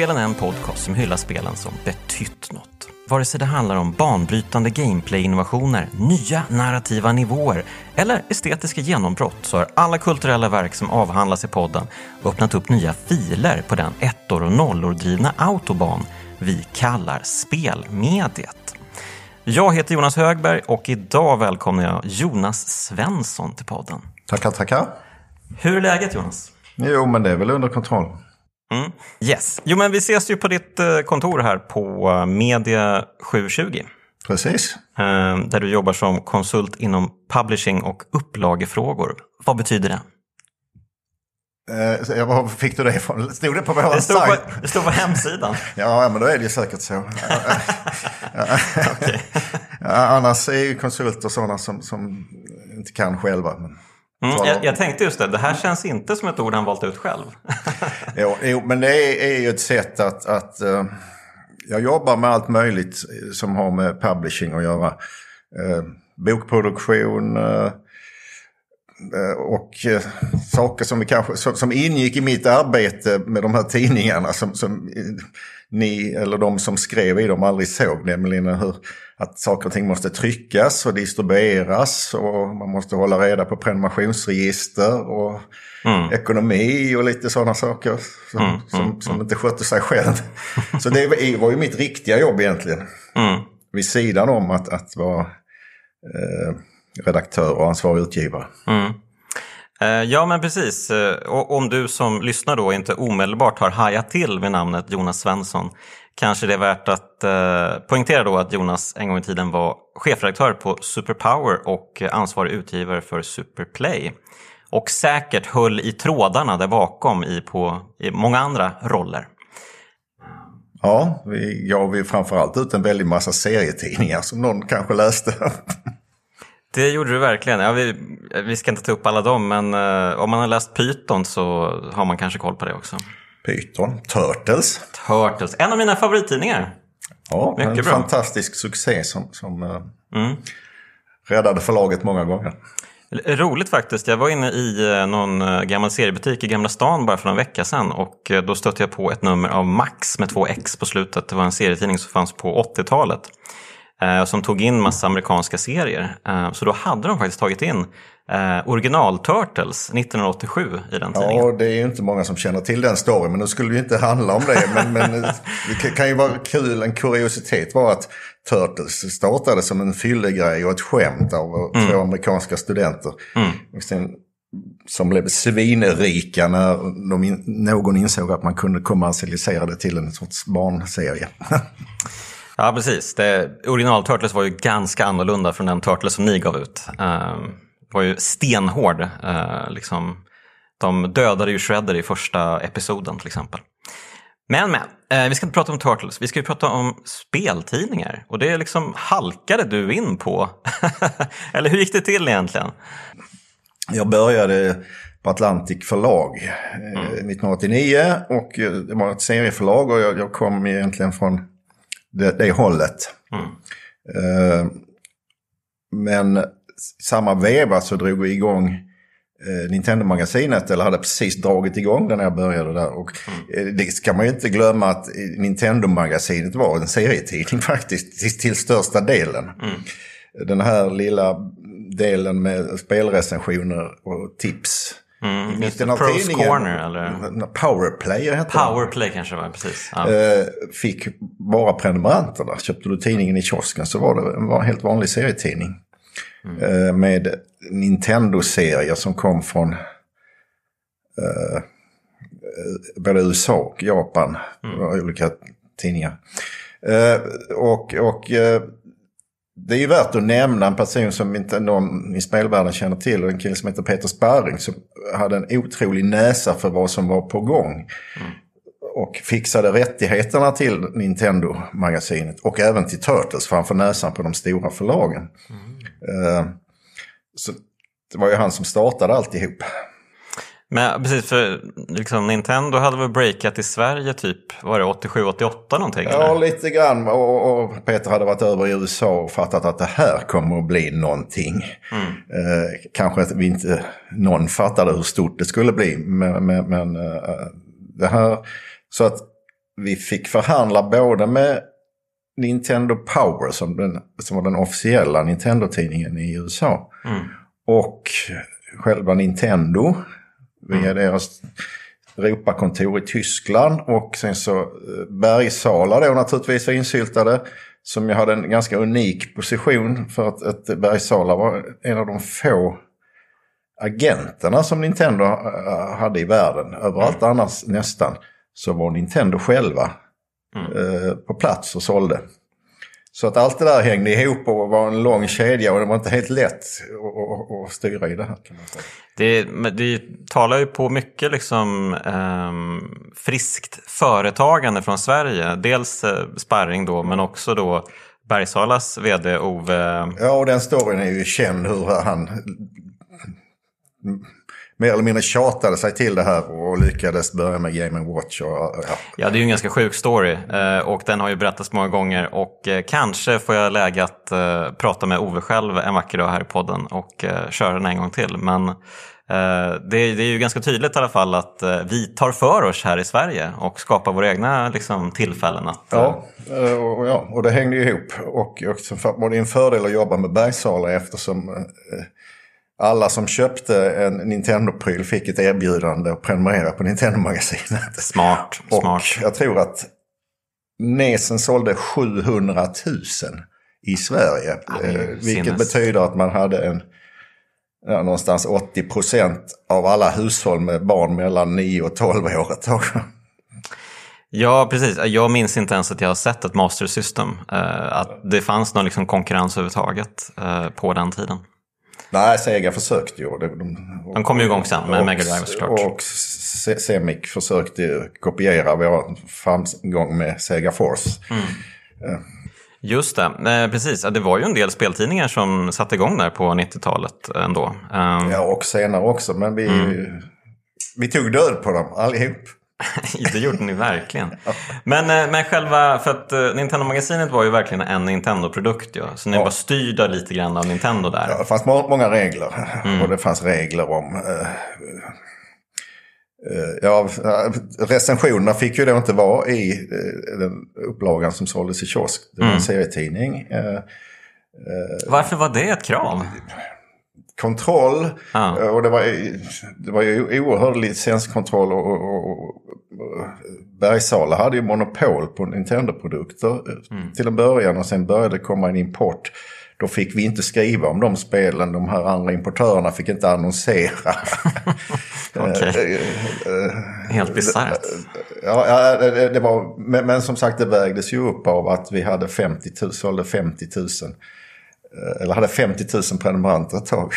Spelen är en podcast som hyllar spelen som betytt något. Vare sig det handlar om banbrytande gameplay-innovationer, nya narrativa nivåer eller estetiska genombrott så har alla kulturella verk som avhandlas i podden öppnat upp nya filer på den ettor och nollor drivna autobahn vi kallar spelmediet. Jag heter Jonas Högberg och idag välkomnar jag Jonas Svensson till podden. Tackar, tackar. Hur är läget Jonas? Jo, men det är väl under kontroll. Mm. Yes. Jo, men vi ses ju på ditt eh, kontor här på eh, Media 720. Precis. Eh, där du jobbar som konsult inom publishing och upplagefrågor. Vad betyder det? Eh, var fick du det ifrån? Stod det på vår det stod? På, det stod på hemsidan. ja, men då är det ju säkert så. annars är ju konsulter sådana som, som inte kan själva. Men... Mm, jag, jag, tänkte just det, det här känns inte som ett ord han valt ut själv. jo, jo, men det är, är ju ett sätt att... att uh, jag jobbar med allt möjligt som har med publishing att göra. Uh, bokproduktion uh, och saker som, vi kanske, som, som, ingick i mitt arbete med de här tidningarna som, som ni eller de som skrev i dem aldrig såg. Nämligen hur att saker och ting måste tryckas och distribueras och man måste hålla reda på prenumerationsregister och mm. ekonomi och lite sådana saker som, mm, som, mm, som mm. inte skötte sig själv. Så det var ju mitt riktiga jobb egentligen. Mm. Vid sidan om att, att vara eh, redaktör och ansvarig utgivare. Mm. Eh, ja men precis, eh, och om du som lyssnar då inte omedelbart har hajat till vid namnet Jonas Svensson kanske det är värt att eh, poängtera då att Jonas en gång i tiden var chefredaktör på Superpower och ansvarig utgivare för Superplay. Och säkert höll i trådarna där bakom i, på, i många andra roller. Ja, vi gav ju framförallt ut en väldig massa serietidningar som någon kanske läste. Det gjorde du verkligen. Ja, vi, vi ska inte ta upp alla dem, men uh, om man har läst Python så har man kanske koll på det också. Python, Turtles. Turtles, en av mina favorittidningar. Ja, Mycket en bra. fantastisk succé som, som uh, mm. räddade förlaget många gånger. Roligt faktiskt. Jag var inne i eh, någon gammal seriebutik i Gamla stan bara för någon vecka sedan och då stötte jag på ett nummer av Max med två X på slutet. Det var en serietidning som fanns på 80-talet. Eh, som tog in massa amerikanska serier. Eh, så då hade de faktiskt tagit in eh, original Turtles 1987 i den tidningen. Ja, det är ju inte många som känner till den storyn, men nu skulle det ju inte handla om det. Men, men det kan ju vara kul, en kuriositet var att Turtles startade som en fyllegrej och ett skämt av mm. två amerikanska studenter. Mm. Sen, som blev svinrika när de in, någon insåg att man kunde kommersialisera det till en sorts barnserie. Ja, precis. Det, original Turtles var ju ganska annorlunda från den Turtles som ni gav ut. Uh, var ju stenhård. Uh, liksom. De dödade ju Shredder i första episoden till exempel. Men, men, eh, vi ska inte prata om Turtles, vi ska ju prata om speltidningar. Och det liksom halkade du in på. Eller hur gick det till egentligen? Jag började på Atlantic förlag mm. 1989 och det var ett serieförlag och jag, jag kom egentligen från det, det hållet. Mm. Uh, men samma veva så drog vi igång uh, Nintendo-magasinet, eller hade precis dragit igång det när jag började där. Och mm. uh, det ska man ju inte glömma att Nintendo-magasinet var en serietidning faktiskt, till, till största delen. Mm. Den här lilla delen med spelrecensioner och tips Mm, just det, Pros Corner eller? Powerplay hette Powerplay kanske var precis. Ja. Eh, fick bara prenumeranterna. Köpte du tidningen i kiosken så var det en helt vanlig serietidning. Mm. Eh, med Nintendo-serier som kom från eh, både USA och Japan. Mm. Olika tidningar. och och det är ju värt att nämna en person som inte någon i spelvärlden känner till. En kille som heter Peter Sparring som hade en otrolig näsa för vad som var på gång. Mm. Och fixade rättigheterna till Nintendo-magasinet och även till Turtles framför näsan på de stora förlagen. Mm. Uh, så det var ju han som startade alltihop. Men precis, för liksom, Nintendo hade väl breakat i Sverige typ, var det 87-88 någonting? Ja, eller? lite grann. Och, och, Peter hade varit över i USA och fattat att det här kommer att bli någonting. Mm. Eh, kanske att vi inte, någon fattade hur stort det skulle bli. Men, men, men eh, det här, så att vi fick förhandla både med Nintendo Power som, den, som var den officiella Nintendo-tidningen i USA. Mm. Och själva Nintendo via deras Europakontor i Tyskland. Och sen så eh, Bergsala då naturligtvis var insyltade. Som jag hade en ganska unik position för att, att Bergsala var en av de få agenterna som Nintendo eh, hade i världen. Överallt annars nästan så var Nintendo själva eh, på plats och sålde. Så att allt det där hängde ihop och var en lång kedja och det var inte helt lätt att, att, styra i det här. Kan man säga. Det, det talar ju på mycket liksom, ehm, friskt företagande från Sverige. Dels eh, Sparring då, men också då Bergsalas vd Ove. Ja, och den storyn är ju känd hur han mer eller mindre tjatade sig till det här och lyckades börja med Game Watch. Och, ja. Ja, det är ju en ganska sjuk story eh, och den har ju berättats många gånger och eh, kanske får jag läge att eh, prata med Ove själv en vacker dag här i podden och köra den en gång till. Men det, det är ju ganska tydligt i alla fall att vi tar för oss här i Sverige och skapar våra egna liksom, tillfällen att... Ja, och, ja, och det hängde ju ihop. Och, och var det en fördel att jobba med Bergsala eftersom alla som köpte en Nintendo-pryl fick ett erbjudande att prenumerera på Nintendo-magasinet. Smart, Och smart. jag tror att Nesen sålde 700 000 i Sverige. eh, vilket sinnes. betyder att man hade en ja, någonstans 80 procent av alla hushåll med barn mellan 9 och 12 år ett tag. Ja, precis. Jag minns inte ens att jag har sett ett Master System. eh, att det fanns någon liksom konkurrens överhuvudtaget eh, på den tiden. Nej, Sega försökte ju. De, de, kom ju igång sen med Mega Drive såklart. Och Se- Semic försökte kopiera vår framgång med Sega Force. Just det, eh, precis. Det var ju en del speltidningar som satte igång där på 90-talet ändå. Eh, Ja, och senare också. Men vi, Mm. vi tog död på dem allihop. det gjorde ni verkligen. Men, eh, men själva, för att eh, Nintendo-magasinet var ju verkligen en Nintendo-produkt. Ja. Så ni Ja. var styrda lite grann av Nintendo där. Ja, det fanns må- många regler. Mm. Och det fanns regler om... eh, eh, ja, recensionerna fick ju då inte vara i eh, den upplagan som såldes i kiosk. Det var Mm. en serietidning. Eh, Varför var det ett krav? kontroll. Ja. Eh, Och det var, det var ju oerhörd licenskontroll. Och, och, och Bergsala hade ju monopol på Nintendo-produkter eh, Mm. till en början. Och sen började det komma en import. Då fick vi inte skriva om de spelen. De här andra importörerna fick inte annonsera. Eh, eh, Helt bisarrt. Ja, det, var, men, som sagt det vägdes ju upp av att vi hade 50 000, sålde 50 000. eh, Eller hade 50 000 prenumeranter ett tag.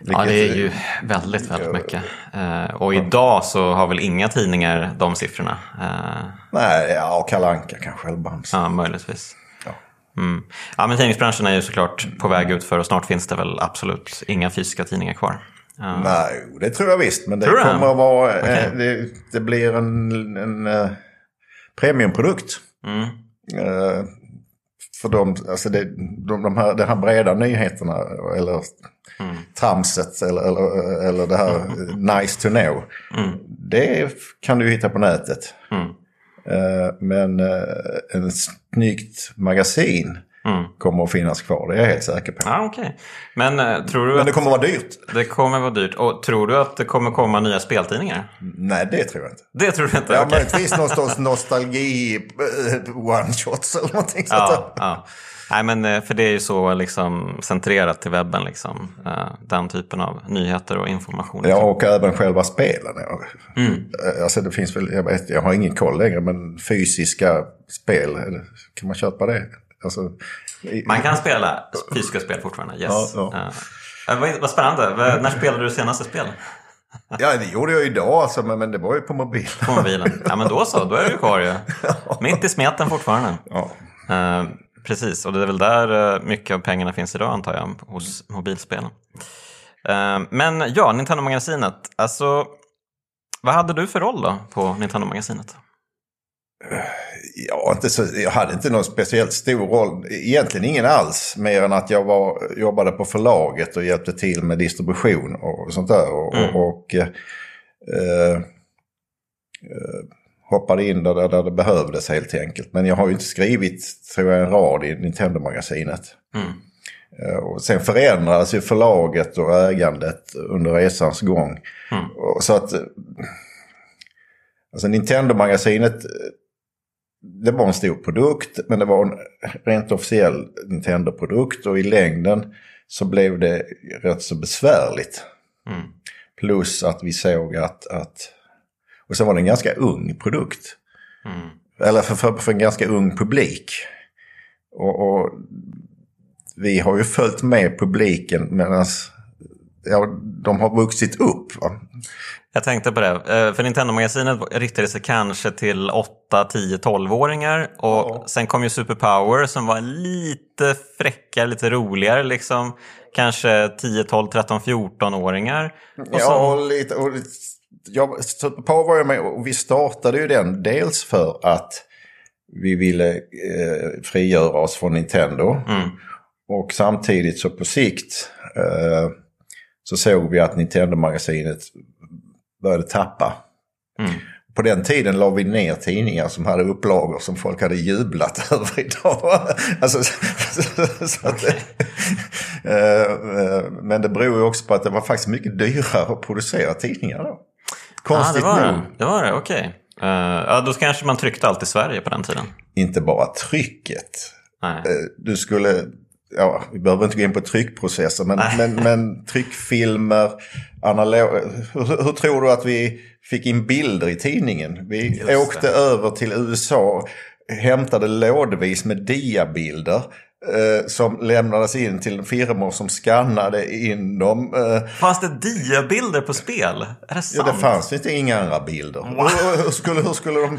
Ja, Vilket- det är ju väldigt, väldigt mycket. Eh, och idag så har väl inga tidningar de siffrorna. Eh, Nej, ja, Kalle Anka kanske, eller Bamse. ja, möjligtvis. Ja. Mm. Ja, men tidningsbranschen är ju såklart på väg ut för och snart finns det väl absolut inga fysiska tidningar kvar. Ja. Nej, det tror jag visst. Men det kommer att vara... eh, Okej. Det, det blir en, en premiumprodukt. Mm. För de, alltså det, de, de här, de här breda nyheterna eller Mm. tramset eller, eller, eller det här nice to know. Mm. Det kan du hitta på nätet. Mm. Eh, men eh, en snyggt magasin Mm. kommer att finnas kvar. Det är jag helt säker på. Ja, okej. Men eh, tror du Men det kommer att vara dyrt. det kommer vara dyrt? Och tror du att det kommer komma nya speltidningar? Nej, det tror jag inte. Det tror du inte? Ja, Okej. möjligtvis någon sorts nostalgi eh, one-shots eller någonting sånt Ja, ja. Nej, men eh, för det är ju så liksom centrerat till webben, liksom. eh, den typen av nyheter och information. Ja, och även själva spelen. Mm. Eh, Alltså det finns väl, jag, vet, jag har ingen koll längre, men fysiska spel, kan man köpa det? Alltså, i- Man kan spela fysiska spel fortfarande, yes. Ja, ja. Eh, vad, spännande. När spelade du senaste spel? Ja, det gjorde jag idag alltså, men, det var ju på mobil. På mobilen? Ja, men då så. Då är du kvar ju. Mitt i smeten fortfarande. Ja. Eh, precis, och det är väl där eh, mycket av pengarna finns idag antar jag, hos mobilspelen. Eh, men ja, Nintendo-magasinet. Alltså, vad hade du för roll då på Nintendo-magasinet? Ja, inte så, jag hade inte någon speciellt stor roll. Egentligen ingen alls. Mer än att jag var, jobbade på förlaget och hjälpte till med distribution och sånt där. Och, Mm. och, och eh, eh, hoppade in där, där det behövdes helt enkelt. Men jag har ju inte skrivit, tror jag, en rad i Nintendo-magasinet. Mm. Eh, Och sen förändrades ju förlaget och ägandet under resans gång. Mm. Så att... eh, Alltså Nintendo-magasinet, eh, det var en stor produkt, men det var en rent officiell Nintendo-produkt. Och i längden så blev det rätt så besvärligt. Mm. Plus att vi såg att... att och sen var det en ganska ung produkt. Mm. Eller för, för, för en ganska ung publik. Och, och vi har ju följt med publiken medan ja, de har vuxit upp. Va? Jag tänkte på det. Eh, För Nintendo-magasinet riktade sig kanske till 8, 10, 12-åringar. Och Ja. sen kom ju Super Power som var lite fräckare, lite roligare. Liksom. Kanske 10, 12, 13, 14-åringar. Och Ja, och lite, och jag, Superpower var jag med och vi startade ju den dels för att vi ville eh, frigöra oss från Nintendo. Mm. Och samtidigt så på sikt eh, så såg vi att Nintendo-magasinet började tappa. Mm. På den tiden la vi ner tidningar som hade upplagor som folk hade jublat över idag. alltså, så, så att, eh, eh, men det beror ju också på att det var faktiskt mycket dyrare att producera tidningar då. Ah, Konstigt det var nog. det. Det var det, okej. Eh, ja, då kanske man tryckte allt i Sverige på den tiden. Inte bara trycket. Nej. Eh, Du skulle, ja, vi behöver inte gå in på tryckprocesser, men, men, men tryckfilmer, analog, hur, hur tror du att vi fick in bilder i tidningen? Vi Just åkte över till USA, hämtade lådvis med diabilder. Eh, som lämnades in till firmor som skannade in dem. Eh, Fanns det diabilder på spel? Är det ja, sant? det fanns inte inga andra bilder. Hur, hur, skulle, hur skulle de...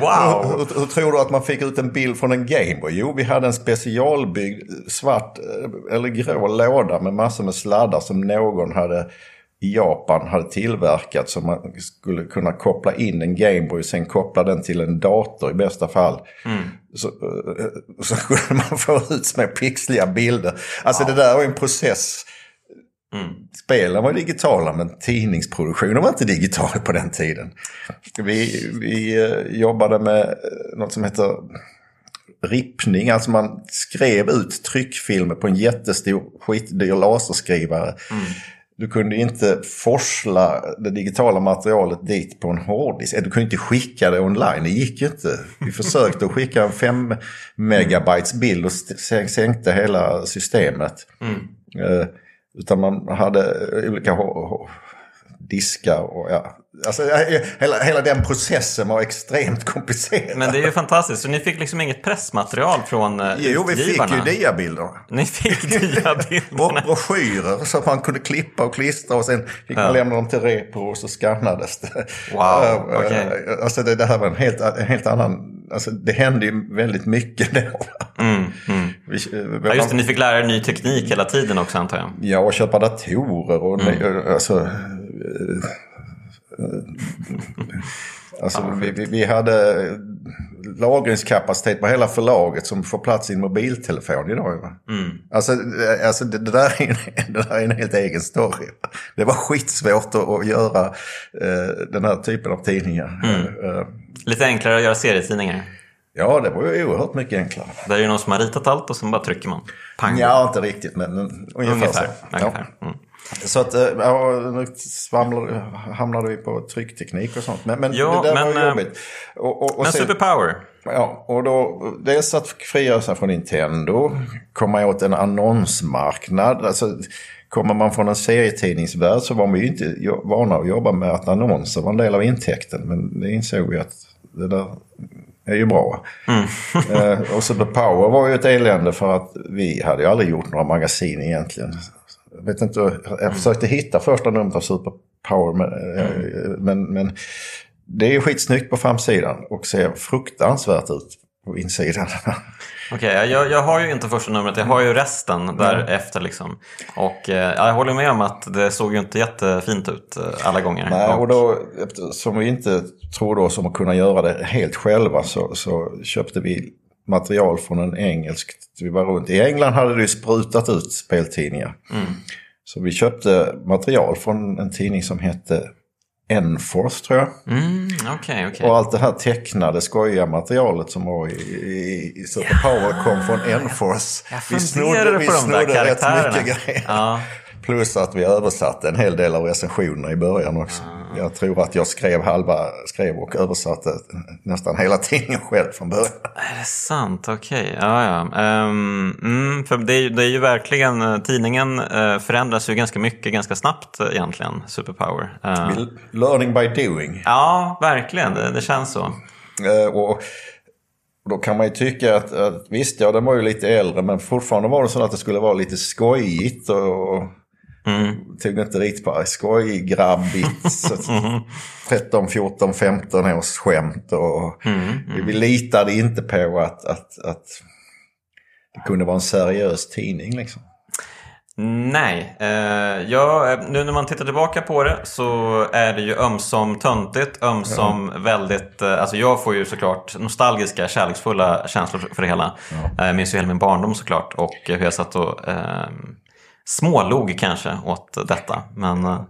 Wow! Hur, hur tror du att man fick ut en bild från en Gameboy? Jo, vi hade en specialbyggd svart eh, eller grå låda med massor med sladdar som någon hade i Japan hade tillverkat så man skulle kunna koppla in en Gameboy och sen koppla den till en dator i bästa fall. Så, eh, så skulle man få ut små pixliga bilder. Alltså det där var en process. Spelen var digitala men tidningsproduktionen var inte digital på den tiden. Vi, vi eh, jobbade med eh, något som heter rippning. Alltså man skrev ut tryckfilmer på en jättestor skitdyr laserskrivare. Du kunde inte forsla det digitala materialet dit på en hårddisk. Du kunde inte skicka det online, det gick inte. Vi försökte att skicka en 5 megabytes bild och sänkte hela systemet. Eh, utan man hade olika diskar och ja. Alltså, hela, hela den processen var extremt komplicerad. Men det är ju fantastiskt. Så ni fick liksom inget pressmaterial från eh, Jo, vi fick ju diabilder. Ni fick diabilderna? Broschyrer så man kunde klippa och klistra och sen fick man Ja. lämna dem till repro och så skannades det. Wow, Eh, okej. eh, Alltså det, det här var en helt, en helt annan... Alltså det hände ju väldigt mycket då. Mm, mm. Vi, Ja, just det, ni fick lära er ny teknik hela tiden också antar jag. Ja, och köpa datorer och Mm. alltså... eh, eh, Alltså, vi, vi, vi hade lagringskapacitet på hela förlaget som får plats i en mobiltelefon idag. Mm. Alltså, eh, alltså det, det, där är en, det där är en helt egen story. Det var skitsvårt att, att göra eh, den här typen av tidningar. Mm. Eh, Lite enklare att göra serietidningar. ja, det var ju oerhört mycket enklare. Där är det någon som har ritat allt och sen bara trycker man. Pang. Ja, inte riktigt, men ungefär, ungefär. så. Ja. ungefär. Mm. Så att, eh, ja, nu svamlar, hamnade vi på tryckteknik och sånt. Men, men Ja, det där men, var eh, jobbigt. Och, och, och Men sen- Superpower. Ja, och då dels att frigöra sig från Nintendo, komma åt en annonsmarknad. Alltså, kommer man från en serietidningsvärld så var man ju inte vana att jobba med att annonser var en del av intäkten. Men det insåg vi att det där är ju bra. eh, och Superpower var ju ett elände för att vi hade ju aldrig gjort några magasin egentligen. Vet inte, jag försökte hitta första numret av Superpower men, eh, men, men det är skitsnyggt på framsidan och ser fruktansvärt ut på insidan. Okej, jag, jag har ju inte första numret, jag har ju resten därefter liksom. Och eh, jag håller med om att det såg ju inte jättefint ut eh, alla gånger. Nej, och då, eftersom vi inte trodde oss om att kunna göra det helt själva så, så köpte vi material från en engelsk. Vi var runt. I England hade det ju sprutat ut speltidningar. Så vi köpte material från en tidning som hette Enforce tror jag. Mm, okej, okej. Och allt det här tecknade skojiga materialet som var i, i, i Superpower kom från Enforce. Jag Vi snodde, på vi snodde rätt mycket grejer. Ja. Plus att vi översatte en hel del av recensionerna i början också. Jag tror att jag skrev halva, skrev och översatte nästan hela tidningen själv från början. Är det sant? Okej. Ja, ja. Ehm, mm, för det är, ju- det är ju verkligen, eh, tidningen eh, förändras ju ganska mycket, ganska snabbt eh, egentligen, Superpower. Eh, Learning by doing. ja, verkligen. Det, det känns så. Och och då kan man ju tycka att, att visst, ja den var ju lite äldre men fortfarande var det så att det skulle vara lite skojigt och Mm. tog inte riktigt på skojgrabbigt. så att 13, 14, 15 års skämt och Mm, vi litade inte på att, att, att det kunde vara en seriös tidning liksom. Nej, eh, ja, eh, nu när man tittar tillbaka på det så är det ju ömsom töntigt, ömsom väldigt... Eh, alltså jag får ju såklart nostalgiska, kärleksfulla känslor för det hela. Eh, Jag minns ju hela min barndom såklart och hur jag satt och eh, smålog kanske åt detta. Men eh,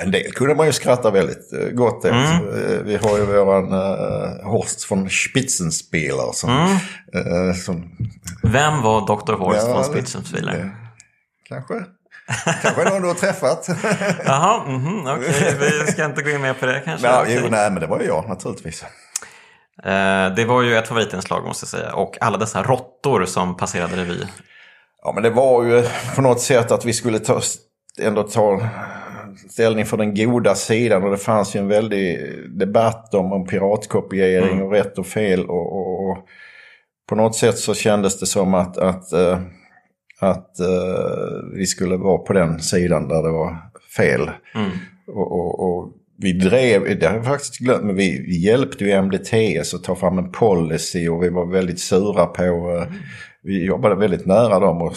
En del kunde man ju skratta väldigt eh, gott åt. Mm. Eh, Vi har ju våran uh, Horst von Spitzenspieler som, Mm. eh, som vem var Dr. Horst Ja, von Spitzenspieler? det- Kanske. Kanske någon du har träffat. Jaha, mhm, okej. Vi ska inte gå in mer på det kanske. nej, jo, nej, men det var ju jag naturligtvis. Det var ju ett favoritinslag måste jag säga. Och alla dessa råttor som passerade revy. Ja, men det var ju på något sätt att vi skulle ta, ändå ta ställning för den goda sidan. Och det fanns ju en väldig debatt om, om piratkopiering och rätt och fel. Och, och, och på något sätt så kändes det som att, att, eh, att eh, vi skulle vara på den sidan där det var fel. Mm. Och, och, vi drev, det har jag faktiskt glömt, men vi, vi hjälpte ju MDTS att ta fram en policy och vi var väldigt sura på, eh, vi jobbade väldigt nära dem och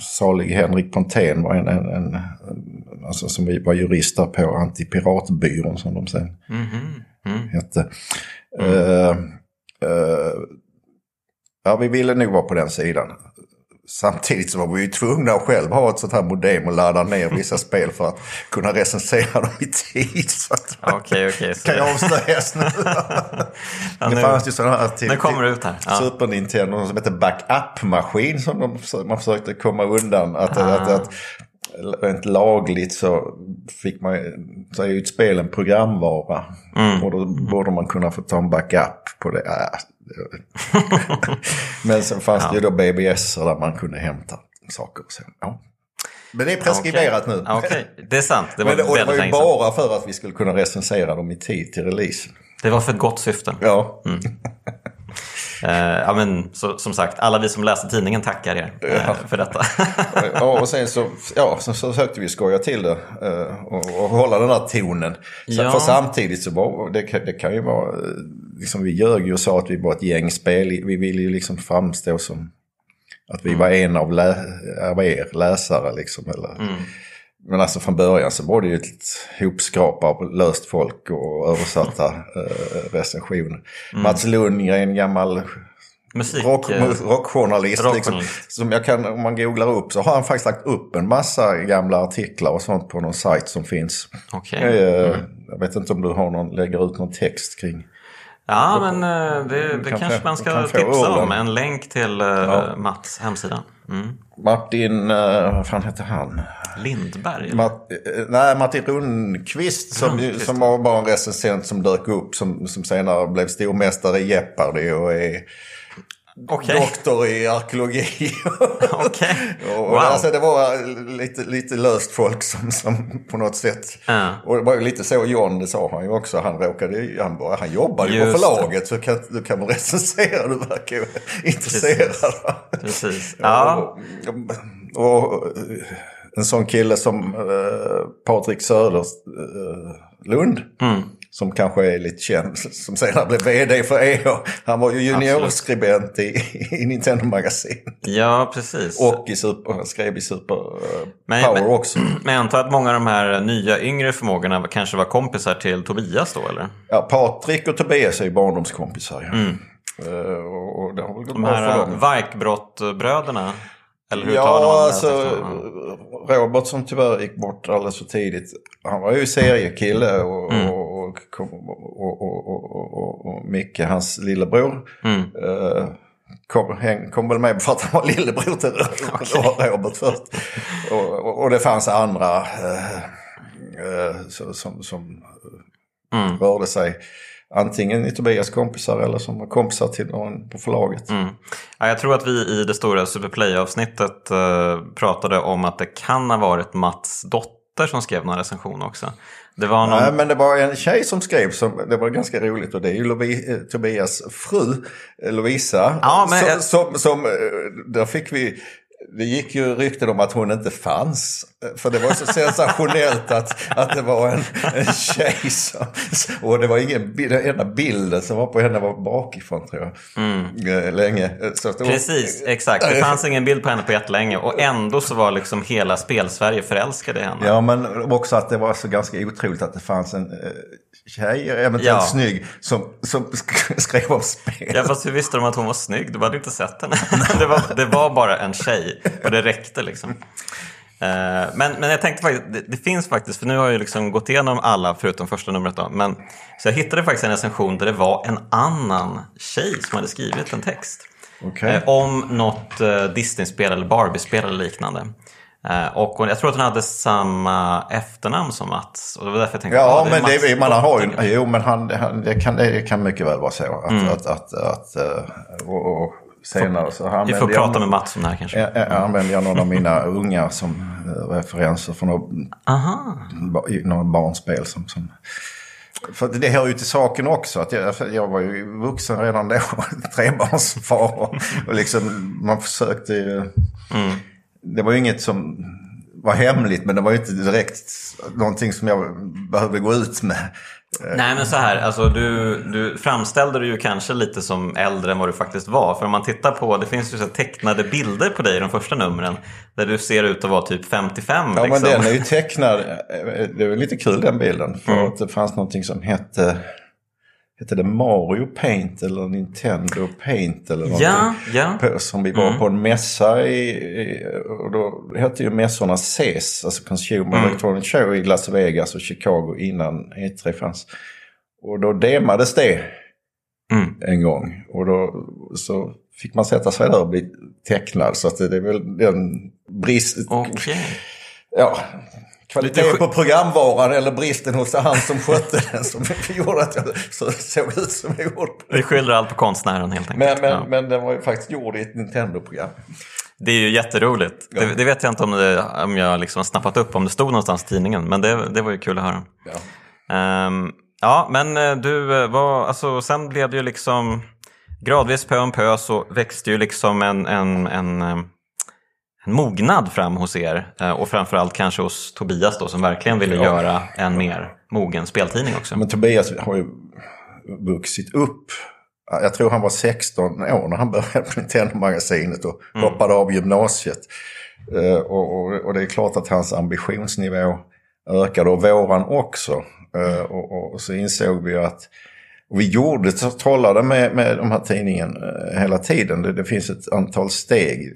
salig Henrik Pontén var en, en, en, alltså som vi var jurister på Antipiratbyrån som de sen Mhm. Mm. hette. Eh, eh, ja, vi ville nog vara på den sidan. Samtidigt så var vi ju tvungna att själv ha ett sånt här modem och ladda ner vissa spel för att kunna recensera dem i tid. Så att Okej, okej. så kan jag det- avslöjas nu. Ja, det nu- fanns ju sådana här till, Nu kommer det ut här. Ja. Super Nintendo som heter backup-maskin som de, man försökte komma undan. Att, Ah. att, att rent lagligt så fick man så är ju ett spel en programvara. Mm. Och då borde man kunna få ta en backup på det. Äh, det- Men sen fanns det ju då BBS där man kunde hämta saker och så. Ja. Men det är preskriberat nu. Ja, Okej, det är sant. Det var, Men det, och det var ju bara för att vi skulle kunna recensera dem i tid till releasen. Det var för ett gott syfte. Ja, Eh, ja, men, så, som sagt, alla vi som läste tidningen tackar er eh, för detta. ja och sen så, ja, så, så försökte vi skoja till det eh, och, och hålla den här tonen. Så, Ja. För samtidigt så var det, kan- det kan ju vara, liksom vi ljög ju och sa att vi var ett gäng spel. Vi ville ju liksom framstå som att vi var en av, lä, av er läsare liksom. Eller. Men alltså från början så var det ju ett hopskrap av löst folk och översatta eh, recensioner. Mats Lundgren, gammal Musik. rock, eh, rockjournalist. Liksom, rockjournalist. som jag kan, om man googlar upp så har han faktiskt lagt upp en massa gamla artiklar och sånt på någon sajt som finns. Okej. Eh, Jag vet inte om du har någon, lägger ut någon text kring. Ja, men eh, det, det kan kanske få- man ska kan tipsa om. En länk till eh, Ja. Mats hemsida. Mm. Martin, eh, vad fan heter han? Lindberg. Mart, nej, Martin Rundqvist som, Rundqvist. som var bara en recensent som dök upp som, som senare blev stormästare i Jeopardy och är Okej. doktor i arkeologi. Och, Wow. alltså, det var lite, lite löst folk som, som på något sätt. Ja. Och det var lite så John, det sa han ju också. Han råkade han, bara, han jobbade ju på förlaget så kan, du kan väl recensera, du verkar ju intresserad. Precis. Ja. Och, och en sån kille som uh, Patrik Söderlund. Mm. Som kanske är lite känd, som senare blev vd för EA. Han var ju juniorskribent i, i Nintendo Magasin. ja, precis. Och i super, han skrev i Super eh, Men- Power men- också. Men jag antar att många av de här nya yngre förmågorna kanske var kompisar till Tobias då, eller? Ja, Patrik och Tobias är ju barndomskompisar. Ja. Eh, och, och det har väl gått De bra för dem. Varkbrott-bröderna. Eller hur Ja, alltså Robert som tyvärr gick bort alldeles för tidigt. Han var ju seriekille och, Mm. och, och, och, och, och, och, Micke, hans lillebror, Mm. eh, kom, häng, kom väl med för att han var lillebror till Robert först. Och, och, det fanns andra eh, eh, som, som Mm. rörde sig. Antingen i Tobias kompisar eller som var kompisar till någon på förlaget. Mm. Ja, jag tror att vi i det stora Superplay-avsnittet eh, pratade om att det kan ha varit Mats dotter som skrev någon recension också. Det var någon... Nej, men det var en tjej som skrev, som, det var ganska roligt och det är ju Lovi, Tobias fru Lovisa. Ja, men som, som, som, eh, där fick vi, det gick ju rykten om att hon inte fanns. För det var så sensationellt att, att det var en, en tjej som, och det var ingen bild, den enda bilden som var på henne var bakifrån tror jag. Länge. Eh, Så att det var- Mm. Precis, exakt. Det fanns ingen bild på henne på jättelänge och ändå så var liksom hela spel-Sverige förälskade i henne. Ja, men också att det var så ganska otroligt att det fanns en eh, tjej, eventuellt Ja. snygg, som, som sk- skrev om spel. Ja, fast hur visste de att hon var snygg? Du hade inte sett henne. Det var, det var bara en tjej och det räckte liksom. Eh, Men, men jag tänkte faktiskt, det, det finns faktiskt, för nu har jag ju liksom gått igenom alla förutom första numret då. Men, så jag hittade faktiskt en recension där det var en annan tjej som hade skrivit en text. Okej. Eh, om något eh, Disney-spel eller Barbie-spel eller liknande. Eh, och jag tror att hon hade samma efternamn som Mats. Och det var därför jag tänkte, Ja, ah, men Mats det, man har ju, jo, men han, han, det, kan, det kan mycket väl vara så. Att, Mm. att, att, att, eh, och, och senare så Vi får använder prata jag, med Mats om det här kanske. jag, jag använder jag någon av mina unga som eh, referenser från något barnspel. Som, som, för det hör ju till saken också. Att jag, för jag var ju vuxen redan då, trebarnsfar. Och, och liksom, man försökte ju... Mm. Det var ju inget som var hemligt, men det var ju inte direkt någonting som jag behövde gå ut med. Nej men så här, alltså du, du framställde dig ju kanske lite som äldre än vad du faktiskt var. För om man tittar på, det finns ju så tecknade bilder på dig i de första numren. Där du ser ut att vara typ 55 Ja, liksom. men den är ju tecknad. Det var lite kul den bilden. För Mm. att det fanns någonting som hette... Hette det Mario Paint eller Nintendo Paint eller någonting? Ja, ja. På- Som vi var Mm. på en mässa i, i och då hette ju mässorna CES, alltså Consumer Mm. Electronic Show i Las Vegas och Chicago innan E3 fanns. Och då demades det Mm. en gång. Och då så fick man sätta sig där och bli tecknad. Så att det, det är väl den brist... Okej. Ja, kvalitet Lite sk- på programvaran eller bristen hos han som skötte den som gjorde att jag så, såg ut som jag gjorde. Vi skyller allt på konstnären helt enkelt. Men, men, ja. men den var ju faktiskt gjord i ett Nintendo-program. Det är ju jätteroligt. Ja. Det, det vet jag inte om, det, om jag liksom har snappat upp, om det stod någonstans i tidningen. Men det, det var ju kul att höra. Ja. Ehm, ja, men eh, du, eh, var, alltså, sen blev det ju liksom gradvis pö om pö så växte ju liksom en, en, en, eh, en mognad fram hos er. Eh, Och framförallt kanske hos Tobias då som verkligen ville Ja. göra en mer mogen speltidning också. Men Tobias har ju vuxit upp. Jag tror han var 16 år när han började på Nintendo-magasinet och Mm. hoppade av gymnasiet. Eh, och, och, och det är klart att hans ambitionsnivå ökade och våran också. Eh, och, och, så insåg vi att vi gjorde, trollade med, med de här tidningen hela tiden. Det, det finns ett antal steg.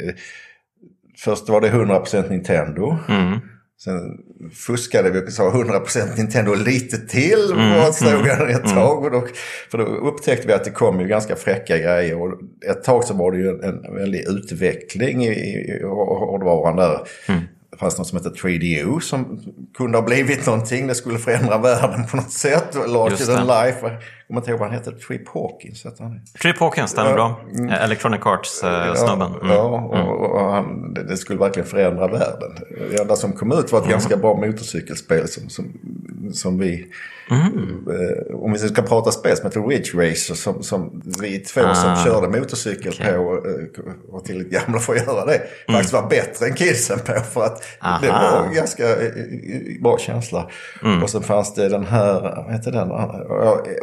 Först var det 100% Nintendo. Mm. Sen fuskade vi och sa 100% Nintendo lite till Mm, var sloganen ett tag. Och då, för då upptäckte vi att det kom ju ganska fräcka grejer. Och ett tag så var det ju en, väldig utveckling i, i hårdvaran där. Mm. Det fanns något som hette 3DO som kunde ha blivit någonting. Det skulle förändra världen på något sätt. Larger than life. Kommer inte ihåg vad han hette. Trip Hawkins hette han. Trip Hawkins, stämmer Ja. bra. Eh, Electronic Arts-snubben. Ja, ja och, och han, det, det skulle verkligen förändra världen. Det enda som kom ut var ett Mm. ganska bra motorcykelspel som, som, som vi... Mm. Eh, om vi ska prata spel som heter Ridge Racer som, som vi två som Ah. körde motorcykel Okej. på eh, och tillräckligt gamla för att göra det. Faktiskt var bättre än kidsen på för att det Mm. Aha. var en ganska eh, eh, bra känsla. Mm. Och sen fanns det den här, vad heter den?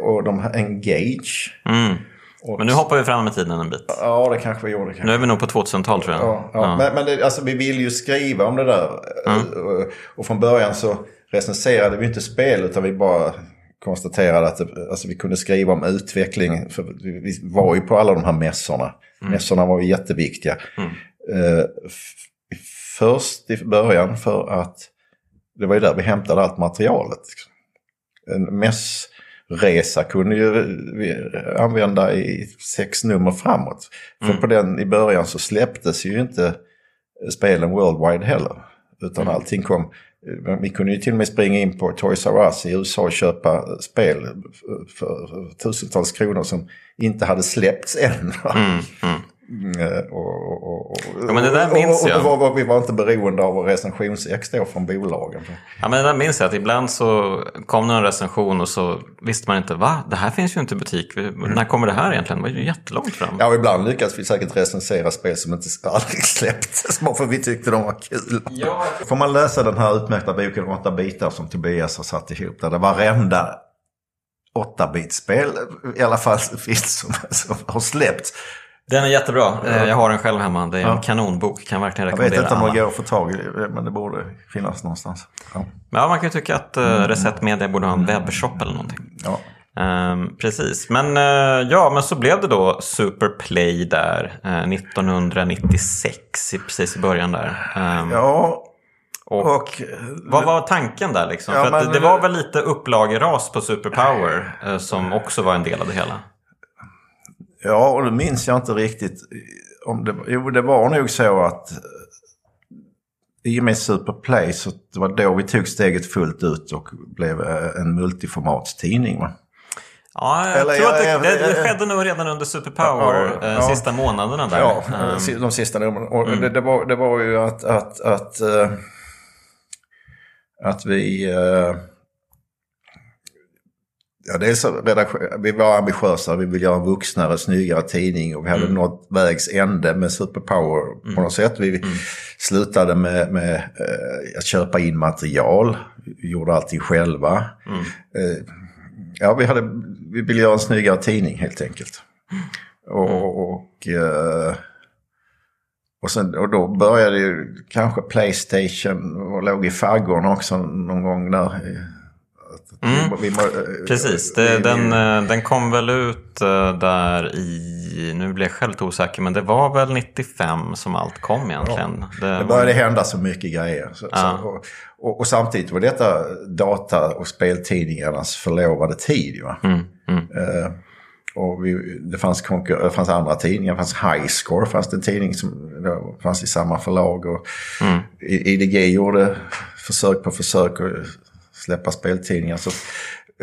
Och de här Engage. Mm. Och, Men nu hoppar vi fram med tiden en bit. Ja, det kanske vi gjorde. Kanske. Nu är vi nog på 2000-tal tror jag. Ja, ja. Men, men det, alltså, vi vill ju skriva om det där. Och, och från början så recenserade vi inte spel utan vi bara konstaterade att det, alltså, vi kunde skriva om utveckling. För vi var ju på alla de här mässorna. Mässorna var ju jätteviktiga. Eh, f- först i början för att det var ju där vi hämtade allt materialet. En mässresa kunde ju använda i sex nummer framåt. För Mm. på den i början så släpptes ju inte spelen worldwide heller. Utan Mm. allting kom. Vi kunde ju till och med springa in på Toys R Us i USA och köpa spel för tusentals kronor som inte hade släppts än. Mm, mm. Eh, Och, och, och, och, Ja, men det där minns och, jag. och, var, var, vi var inte beroende av recensionsex då från bolagen. Ja, men det där minns jag att ibland så kom det en recension och så visste man inte va? Det här finns ju inte i butik. Vi- När kommer det här egentligen? Det var ju jättelångt fram. Mm. Ja, ibland lyckades vi säkert recensera spel som inte aldrig släpptes. Bara för vi tyckte de var kul. Ja. Får man läsa den här utmärkta boken Åtta bitar som Tobias har satt ihop. Där det varenda 8-bitspel i alla fall finns som, som har släppts. Den är jättebra. Eh, Jag har den själv hemma. Det är en Ja. kanonbok. Kan verkligen Jag vet rekommendera inte om det går att få tag i det, men det borde finnas någonstans. Ja. Men ja, man kan ju tycka att uh, Reset Media borde ha en webbshop eller någonting. Ja. Ehm, precis, men eh, ja, men så blev det då Superplay där eh, 1996, i- precis i början där. Ehm, ja, och, och... vad var tanken där liksom? Ja, För att men- det var väl lite upplageras på Superpower eh, som också var en del av det hela. Ja, och då minns jag inte riktigt. Om det, jo, det var nog så att eh, i och med Superplay så det var då vi tog steget fullt ut och blev eh, en multiformatstidning. Va? Ja, jag Eller, tror att det, det, det skedde nog redan under Superpower, Ja, eh, ja. sista månaderna där. Ja, Ehm, de sista numren. Och det, det, var, det var ju att, att, att, eh, att vi... eh, Ja, dels vi var ambitiösa, vi ville göra en vuxnare, snyggare tidning och vi hade Mm. nått vägs ände med Superpower på något sätt. Vi slutade med, med eh, att köpa in material, vi gjorde allting själva. Mm. Eh, ja, vi, hade, vi ville göra en snyggare tidning helt enkelt. Och, och, eh, och, sen, och då började ju kanske Playstation och låg i faggorna också någon gång där. Mm. vi- vi Precis, det, den, den kom väl ut eh, där i, nu blir jag själv osäker, men det var väl 95 som allt kom egentligen. Det började hända så mycket grejer. Så, Ja. så, och, och, och samtidigt var detta data och speltidningarnas förlovade tid. Va? Mm, mm. Eh, och vi, det, fanns det fanns andra tidningar, det fanns Highscore, fanns det en tidning som då fanns i samma förlag. Och Mm. IDG gjorde försök på försök att släppa speltidningar. Så,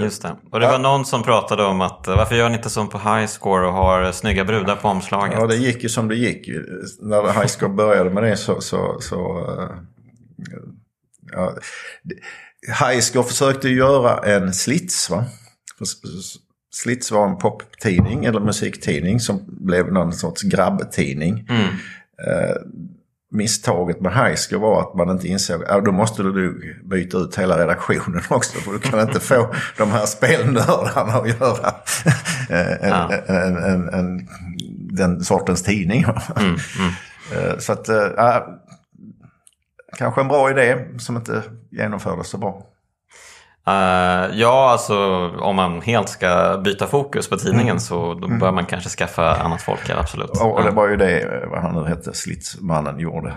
Just det. Och det var någon som pratade om att eh, varför gör ni inte som på Highscore och har eh, snygga brudar på omslaget? ja, det gick ju som det gick. När Highscore började med det så... så, så eh, ja, Highscore försökte göra en slits. Va? Slits var en poptidning eller musiktidning som blev någon sorts grabbtidning. Mm. Misstaget med Highscore var att man inte insåg att då måste du byta ut hela redaktionen också. För du kan inte få de här spelnördarna att göra eh, en, Ja. en, en, en, den sortens tidning. Mm, mm. Eh, Så att, ja, kanske en bra idé som inte genomfördes så bra. Eh, ja, alltså om man helt ska byta fokus på tidningen så då bör man kanske skaffa annat folk, ja, absolut. Mm. Och, och det var ju det, vad han nu hette, Slitsmannen gjorde.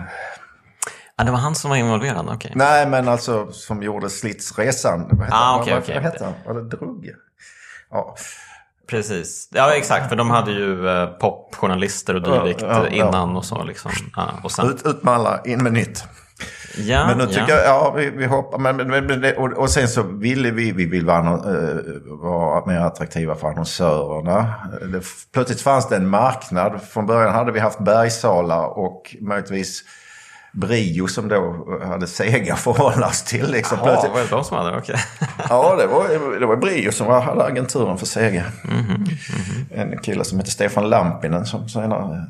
Ja, det var han som var involverad, okej. Nej, men alltså som gjorde Slitsresan. Vad hette Ah, han? okej, vad, okej. vad hette han? Var det Drugge? Ja. Precis. Ja, exakt. För de hade ju eh, popjournalister och dylikt Ja, ja, innan och så liksom. Ja, och sen... Ut, ut med alla, in med nytt. Ja, Men nu tycker ja. jag, ja vi, vi hoppar. Men, men, men och, och sen så ville vi, vi vill vara, uh, vara mer attraktiva för annonsörerna. Det, plötsligt fanns det en marknad. Från början hade vi haft Bergsala och möjligtvis Brio som då hade Sega att förhålla oss till. Liksom. Ja, Plötsligt, var det de som hade det? Okej. ja, det var, det var Brio som hade agenturen för Sega. Mhm, En kille som heter Stefan Lampinen som senare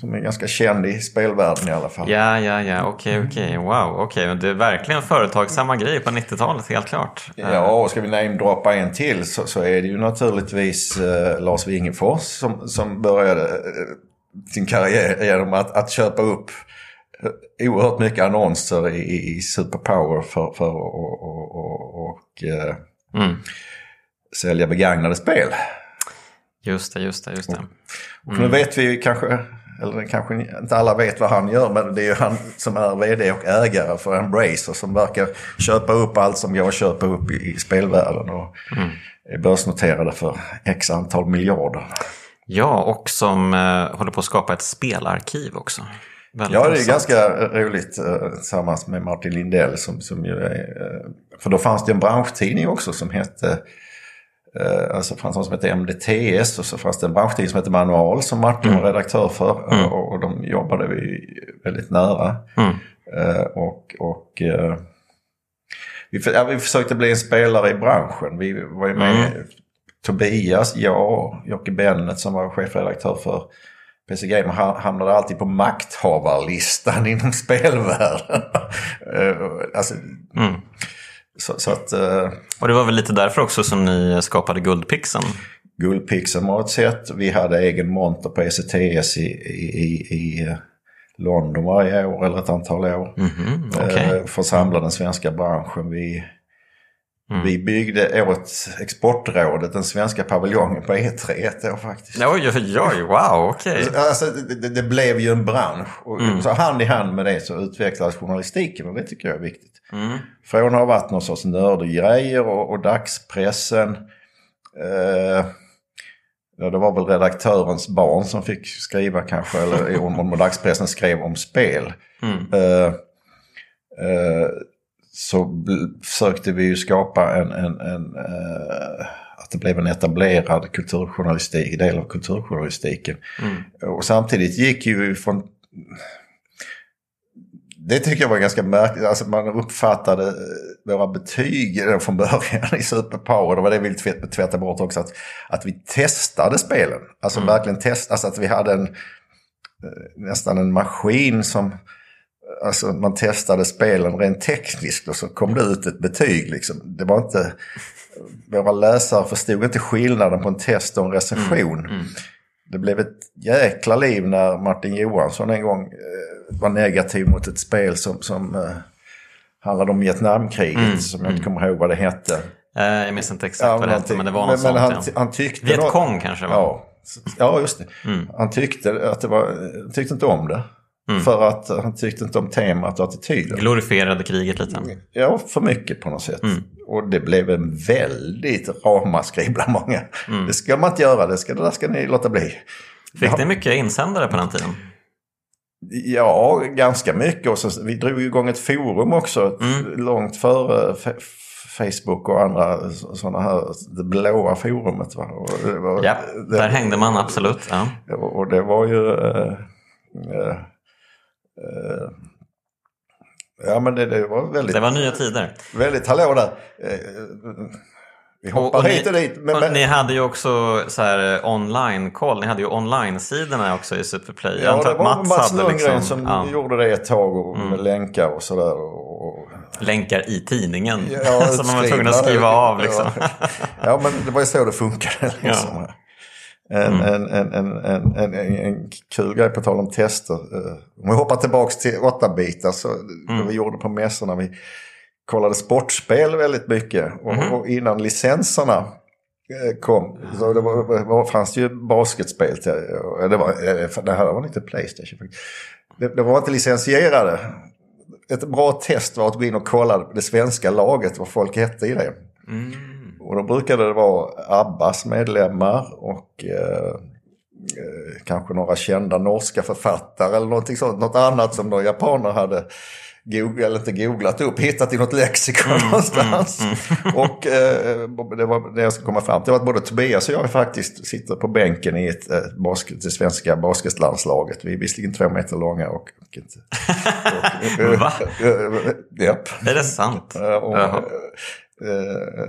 som är ganska känd i spelvärlden i alla fall. Ja, ja, ja. Okej, okej. Wow, okej. Men Det är verkligen företagsamma grejer på 90-talet, helt klart. Ja, och ska vi namedroppa en till så, så är det ju naturligtvis eh, Lars Wingefors som, som började eh, sin karriär genom att, att köpa upp eh, oerhört mycket annonser i, i- Superpower för, för och, och, och, och, eh, Mm. sälja begagnade spel. Just det, just det, just det. Och nu vet vi kanske eller kanske inte alla vet vad han gör, men det är ju han som är vd och ägare för Embracer som verkar köpa upp allt som går att köpa upp i, i spelvärlden och mm. är börsnoterade för x antal miljarder. Ja, och som eh, håller på att skapa ett spelarkiv också. Väldigt ja, det är ganska roligt eh, tillsammans med Martin Lindell. Som, som ju är, eh, för då fanns det en branschtidning också som hette Eh, alltså fanns något som hette MDTS och så fanns det en branschtidning som hette Manual som Martin var mm. redaktör för. Mm. Och, och, de jobbade vi väldigt nära. Mm. Uh, och och vi, ja, vi försökte bli en spelare i branschen. Vi var ju med, mm. Tobias, jag, Jocke Bennet som var chefredaktör för PC Gamer hamnade alltid på makthavarlistan inom spelvärlden. alltså, mm. Så, så att, eh, och det var väl lite därför också som ni skapade Guldpixeln? Guldpixeln var ett sätt. Vi hade egen monter på ECTS i, i, i eh, London varje år eller ett antal år. Mm -hmm, okay. För att samla den svenska branschen. Vi, mm. vi byggde åt Exportrådet den svenska paviljongen på E3 ett år faktiskt. Oj, oj, oj, wow, okej. Okay. Alltså, det, det, blev ju en bransch. Och mm. så hand i hand med det så utvecklades journalistiken och det tycker jag är viktigt. Mm. Från ha varit någon sorts nördiggrejer och, och dagspressen. Eh, ja, det var väl redaktörens barn som fick skriva kanske, eller om, om dagspressen skrev om spel. Mm. Eh, eh, så försökte vi ju skapa en, en, en eh, att det blev en etablerad kulturjournalistik, del av kulturjournalistiken. Mm. Och samtidigt gick ju från det tycker jag var ganska märkligt. Alltså man uppfattade våra betyg från början i Superpower. Det var det vi ville tvätta bort också. Att, att vi testade spelen. Alltså mm. verkligen testade. Alltså att vi hade en, eh, nästan en maskin som... Alltså man testade spelen rent tekniskt och så kom det ut ett betyg. Liksom. Det var inte... Våra läsare förstod inte skillnaden på en test och en recension. Mm. Mm. Det blev ett jäkla liv när Martin Johansson en gång eh, var negativ mot ett spel som, som eh, handlade om Vietnamkriget, mm. som jag inte mm. kommer ihåg vad det hette. Eh, jag minns inte exakt ja, vad det hette, men det var något men, sånt. Han, ja. han tyckte Vietkong något, kanske? Va? Ja, ja, just det. Mm. Han tyckte, att det var, tyckte inte om det. Mm. För att han tyckte inte om temat och attityden. Glorifierade kriget lite. Ja, för mycket på något sätt. Mm. Och det blev en väldigt ramaskri bland många. Mm. Det ska man inte göra, det, ska, det där ska ni låta bli. Fick ni mycket insändare på den tiden? Ja, ganska mycket. Och så, vi drog igång ett forum också mm. långt före Facebook och andra sådana här, det blåa forumet. Va? Det var, ja, det, där hängde man absolut. Ja. Och det var ju... Uh, uh, uh, Ja men det, det, var väldigt... Det var nya tider. Väldigt, hallå där. Eh, vi hoppar och, och hit och dit. Men, men... Ni hade ju också så här eh, online-koll. Ni hade ju online-sidorna också i Superplay. Ja, det var Mats, Mats Lundgren liksom, som ja. gjorde det ett tag och, mm. med länkar och sådär. Och... Länkar i tidningen ja, som man var tvungen att skriva av. Liksom. Ja. ja, men det var ju så det funkade. Liksom. Ja. En, mm. en, en, en, en, en, kul grej på tal om tester. Eh, om vi hoppar tillbaka till 8-bitar så mm. vi gjorde på mässorna. Vi kollade sportspel väldigt mycket. Och, mm. och innan licenserna eh, kom så det var, var, fanns det ju basketspel. Till, det, var, eh, det här var inte Playstation. Det, det var inte licensierade. Ett bra test var att gå in och kolla det svenska laget, vad folk hette i det. Mm. Och då brukade det vara Abbas medlemmar och eh, eh, kanske några kända norska författare eller någonting sånt. Något annat som då japaner hade googlat, eller inte googlat upp, hittat i något lexikon mm, någonstans. Mm, mm. och eh, det var det jag ska komma fram till var att både Tobias och jag faktiskt sitter på bänken i ett, eh, basket, det svenska basketlandslaget. Vi är visserligen två meter långa och... och, inte, och Va? Japp. Är det sant? Och, Eh, jag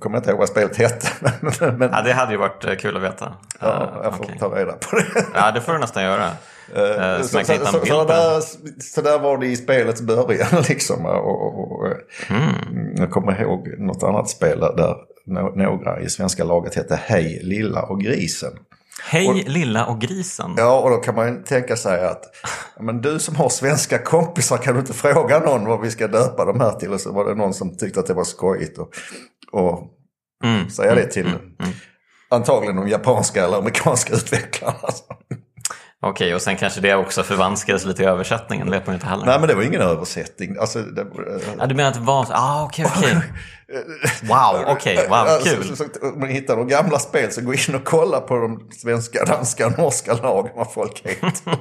kommer inte ihåg vad spelet hette. Men, ja, det hade ju varit eh, kul att veta. Ja, jag får okay. ta reda på det. Ja, det får du nästan göra. Uh, så, så, så, så, där, så där var det i spelets början liksom. Och, och, och mm. Jag kommer ihåg något annat spel där några i svenska laget hette Hej Lilla och Grisen. Hej och, lilla och grisen. Ja, och då kan man tänka sig att men du som har svenska kompisar kan du inte fråga någon vad vi ska döpa de här till? Och så var det någon som tyckte att det var skojigt och, och mm, säga det till mm, mm, mm. antagligen de japanska eller amerikanska utvecklarna. Okej, och sen kanske det också förvanskades lite i översättningen, det vet man inte heller. Nej men det var ingen översättning. Alltså, det, Ja, du menar att det var? Ah, okej, okej. Wow, okej, wow, Alltså, kul. så, så, om man hittar de gamla spel så gå in och kolla på de svenska, danska norska lagen vad folk heter.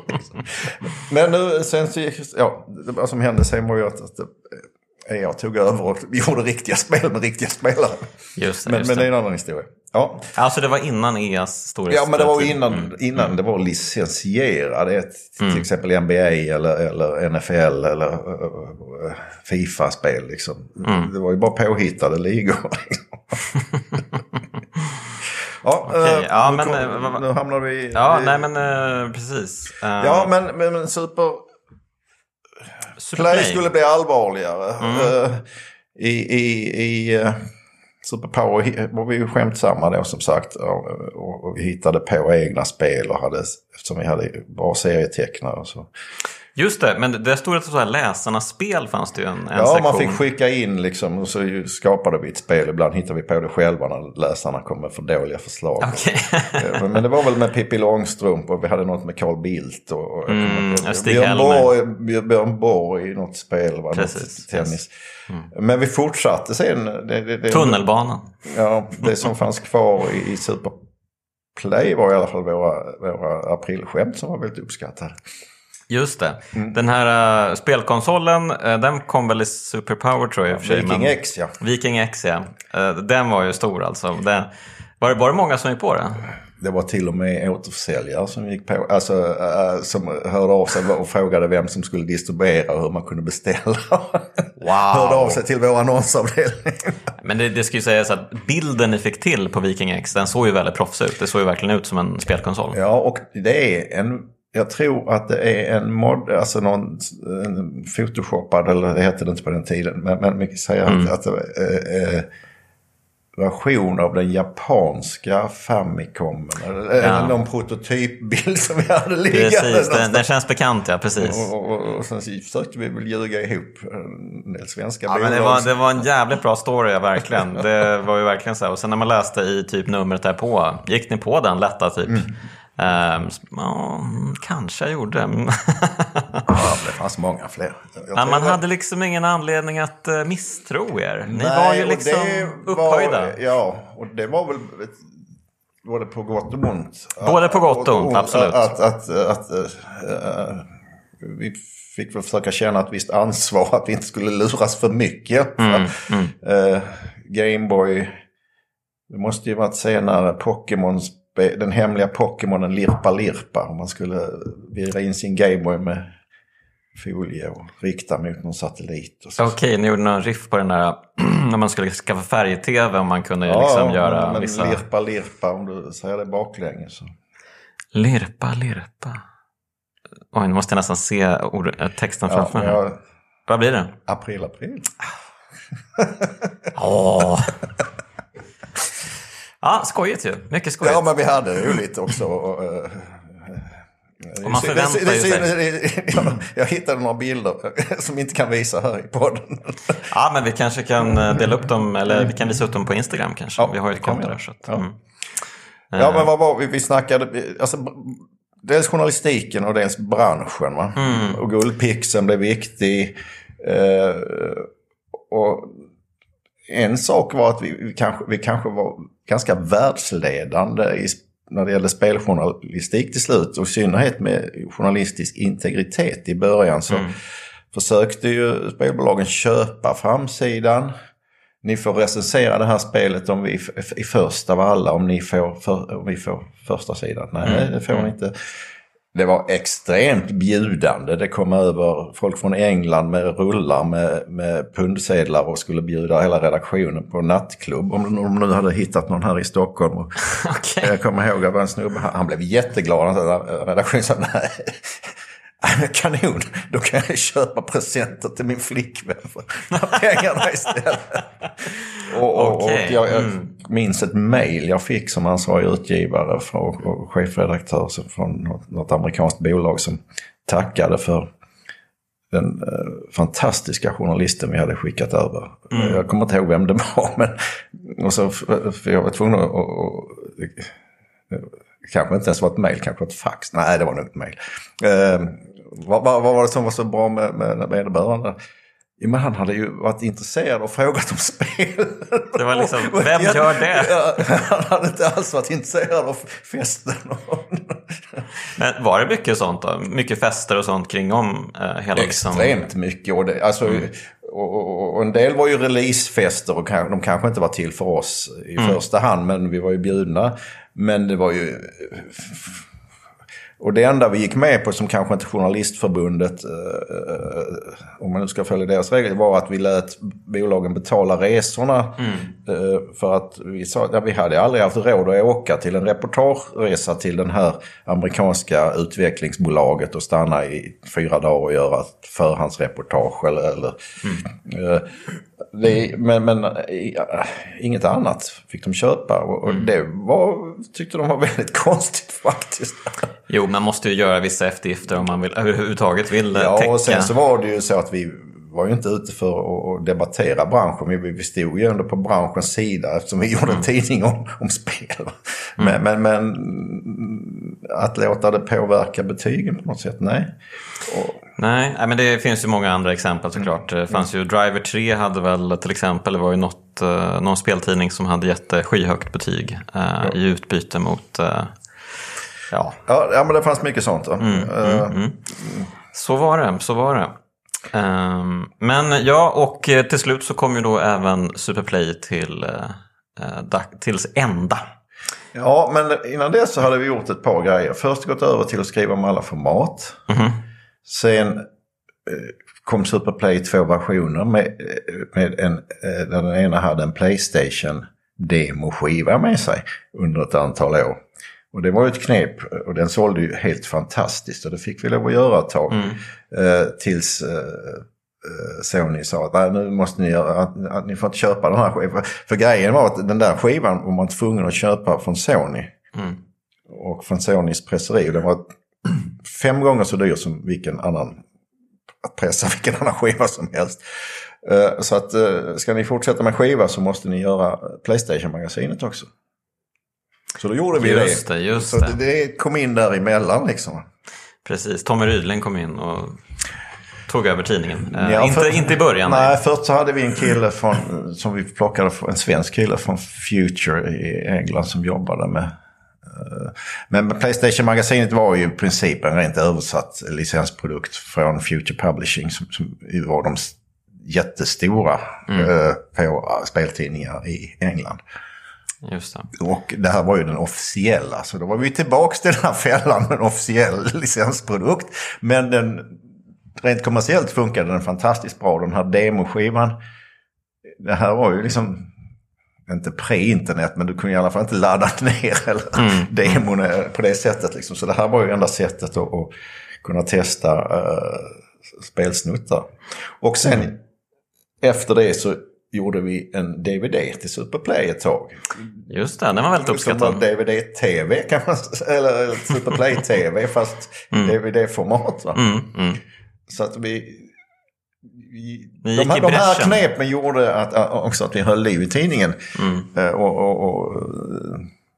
Men nu, sen så gick, ja, vad som hände sen var ju att, att eh, jag tog över och gjorde riktiga spel med riktiga spelare. Just det, Men, just men det är en annan historia. Ja, Alltså det var innan EAs storhetstid. ja men det var innan, innan det var licensierade. Till exempel NBA eller, eller NFL eller Fifa-spel. Liksom. Det var ju bara påhittade ligor. ja, Okej, eh, ja, nu, men, kom, eh, nu hamnar vi... Ja, i- nej men eh, precis. Eh, Ja, men, men, men Super... Play skulle bli allvarligare. Mm. Eh, I i, i uh, Superpower hi- var vi ju skämtsamma då som sagt. Och, och, vi hittade på egna spel och hade, eftersom vi hade bra serietecknare. och Så. Just det, men det stod att så här läsarnas spel fanns det ju en, en Ja, sektion. man fick skicka in liksom och så skapade vi ett spel. Ibland hittade vi på det själva när läsarna kom med för dåliga förslag. Okej. Eh, Men det var väl med Pippi Långstrump och vi hade något med Carl Bildt. Och, och Mm, Björn. Borg, Björn Borg i något spel. Var Precis, tennis. Men vi fortsatte sen. Det, det, det, Tunnelbanan. Ja, det som fanns kvar i, i Superplay var i alla fall våra, våra aprilskämt som var väldigt uppskattade. Just det. Mm. Den här uh, spelkonsolen, eh, den kom väl i Superpower tror jag i och för sig. Viking men- X ja. Viking X ja. Eh, den var ju stor alltså. Den, var, det, var det många som gick på den? Det var till och med återförsäljare som gick på, alltså äh, som hörde av sig och frågade vem som skulle distribuera och hur man kunde beställa. hörde av sig till vår annonsavdelning. Men det, det ska ju sägas att bilden ni fick till på Viking X, den såg ju väldigt proffsig ut. Det såg ju verkligen ut som en spelkonsol. ja, och det är en, jag tror att det är en mod, alltså någon en photoshoppad, eller det hette det inte på den tiden, men, men vi kan säga att, att det eh, eh, version av den japanska Famicomen. Eller, eller någon prototypbild som vi hade liggande Precis, den, den känns bekant ja, precis. Och, och, och sen försökte vi väl ljuga ihop en del svenska Ja, men det, bolag. var, det var en jävligt bra story, ja, verkligen. Det var ju verkligen så här. Och sen när man läste i typ numret därpå, gick ni på den lätta typ? Ehm, ja, kanske jag gjorde. Ja, det fanns många fler. Tror man hade liksom ingen anledning att uh, misstro er. Ni Nej, var ju liksom upphöjda. Var, ja, och det var väl både på gott och ont. Både på gott och ont, absolut. Att, att, att, äh, vi fick väl försöka känna ett visst ansvar att vi inte skulle luras för mycket. Mm, Äh, Gameboy, det måste ju varit senare Pokémon, spe- den hemliga Pokémonen Lirpa Lirpa. Om man skulle vira in sin Gameboy med folie och rikta mot någon satellit. Och så. Okej, ni gjorde någon riff på den där när man skulle skaffa färg-tv och man kunde liksom göra men vissa... lirpa lirpa om du säger det baklänges. Så. Lirpa, lirpa. Oj, nu måste jag nästan se ord, eh, texten Ja, framför mig. här. ja, Vad blir det? april, april. Åh! Ja, skojigt ju. Mycket skojigt. Ja, men vi hade roligt också. Och, eh, Och man förväntar det- det- sig. ja, Jag hittade några bilder som inte kan visa här i podden. Ja, men vi kanske kan eh, dela upp dem, eller vi kan visa upp dem på Instagram kanske. Ja, vi har ju ett konto där. Så att, Ja. mm. Ja, men vad var vi? Vi snackade, alltså, dels journalistiken och dels branschen. Va? Mm. Och guldpixeln blev viktig. Eh, och en sak var att vi, vi, kanske, vi kanske var ganska världsledande i, när det gällde speljournalistik till slut. Och i synnerhet med journalistisk integritet i början. Så försökte ju spelbolagen köpa framsidan. Ni får recensera det här spelet om vi i första av alla om ni får, för, om vi får första sidan. Nej, det får ni inte. Det var extremt bjudande. Det kom över folk från England med rullar med, med pundsedlar och skulle bjuda hela redaktionen på nattklubb. Om de, nu hade hittat någon här i Stockholm. Okej. jag kommer ihåg att det var en snubbe, han, blev jätteglad. Redaktionen sa nej. Kanon, då kan jag köpa presenter till min flickvän för pengarna istället. Och, och, Okej, och jag, jag mm. minns ett mail jag fick som ansvarig utgivare från, och chefredaktör från något, något amerikanskt bolag som tackade för den eh, fantastiska journalisten vi hade skickat över. Jag kommer inte ihåg vem det var, men och så, för jag var tvungen att, att, att kanske inte ens var ett mejl, kanske ett fax. Nej, det var nog ett mejl. Eh, vad, vad, vad var det som var så bra med, med vederbörande? Ja, men han hade ju varit intresserad och frågat om spel. Det var liksom, vem gör det? han hade inte alls varit intresserad av festen. men var det mycket sånt då? Mycket fester och sånt kring om eh, hela liksom- Extremt liksom... mycket. Och, det, alltså, mm. och, och, och, en del var ju releasefester och de kanske inte var till för oss i mm. första hand. Men vi var ju bjudna. Men det var ju och det enda vi gick med på som kanske inte Journalistförbundet, eh, om man nu ska följa deras regler, var att vi lät bolagen betala resorna. Mm. Eh, för att vi sa ja, vi hade aldrig haft råd att åka till en reportageresa till den här amerikanska utvecklingsbolaget och stanna i fyra dagar och göra ett förhandsreportage. Eller, eller mm. Eh, det, men, men inget annat fick de köpa och, och mm. det var, tyckte de var väldigt konstigt faktiskt. Jo, man måste ju göra vissa eftergifter om man vill, överhuvudtaget vill ja, täcka. och sen så var det ju så att vi var ju inte ute för att debattera branschen. Vi, vi stod ju ändå på branschens sida eftersom vi gjorde en mm. tidning om, om spel. Mm. Men, men, men, att låta det påverka betygen på något sätt, nej. Och... Nej, men det finns ju många andra exempel såklart. Det fanns ju Driver 3 hade väl till exempel, det var ju något, eh, någon speltidning som hade gett skyhögt betyg eh, ja. i utbyte mot eh, Ja. ja, men det fanns mycket sånt. Mm, uh, mm, Så var det, så var det. Um, men ja, och eh, till slut så kom ju då även Superplay till, uh, tills ända. Ja, men innan det så hade vi gjort ett par grejer. Först gått över till att skriva om alla format. Mm. Sen uh, kom Superplay i två versioner med, med en, där den ena hade en Playstation demoskiva med sig under ett antal år. Och det var ju ett knep och den sålde ju helt fantastiskt och det fick vi lov att göra ett tag. Mm. Eh, tills eh, eh Sony sa att nu måste ni göra, att, att, ni får inte köpa den här skivan. För grejen var att den där skivan var man tvungen att köpa från Sony. Mm. Och från Sonys presseri. Den var fem gånger så dyr som vilken annan, att pressa vilken annan skiva som helst. Eh, så att eh, ska ni fortsätta med skiva så måste ni göra Playstation-magasinet också. Så då gjorde vi just det. Just så det. det kom in däremellan liksom. Precis, Tommy Rydling kom in och tog över tidningen. Eh, ja, inte, inte i början. Nej, nej, först så hade vi en kille från, som vi plockade, en svensk kille från Future i England som jobbade med eh, men Playstation-magasinet var ju i princip en rent översatt licensprodukt från Future Publishing som, som var de jättestora mm. eh, på speltidningar i England. Just det. Och det här var ju den officiella. Så då var vi tillbaka till den här fällan med en officiell licensprodukt. Men den, rent kommersiellt funkade den fantastiskt bra. Den här demoskivan. Det här var ju liksom inte pre-internet men du kunde i alla fall inte ladda ner eller mm. demon på det sättet. Liksom. Så det här var ju enda sättet att, att kunna testa uh, spelsnuttar. Och sen mm. efter det så gjorde vi en DVD till Superplay ett tag. Just det, den var väldigt uppskattad. DVD-TV kan man eller Superplay-TV fast mm. DVD-format. Mm, mm. Så att vi... vi de, här, de här knepen gjorde att, också att vi höll liv i tidningen. Mm. Eh, och, och, och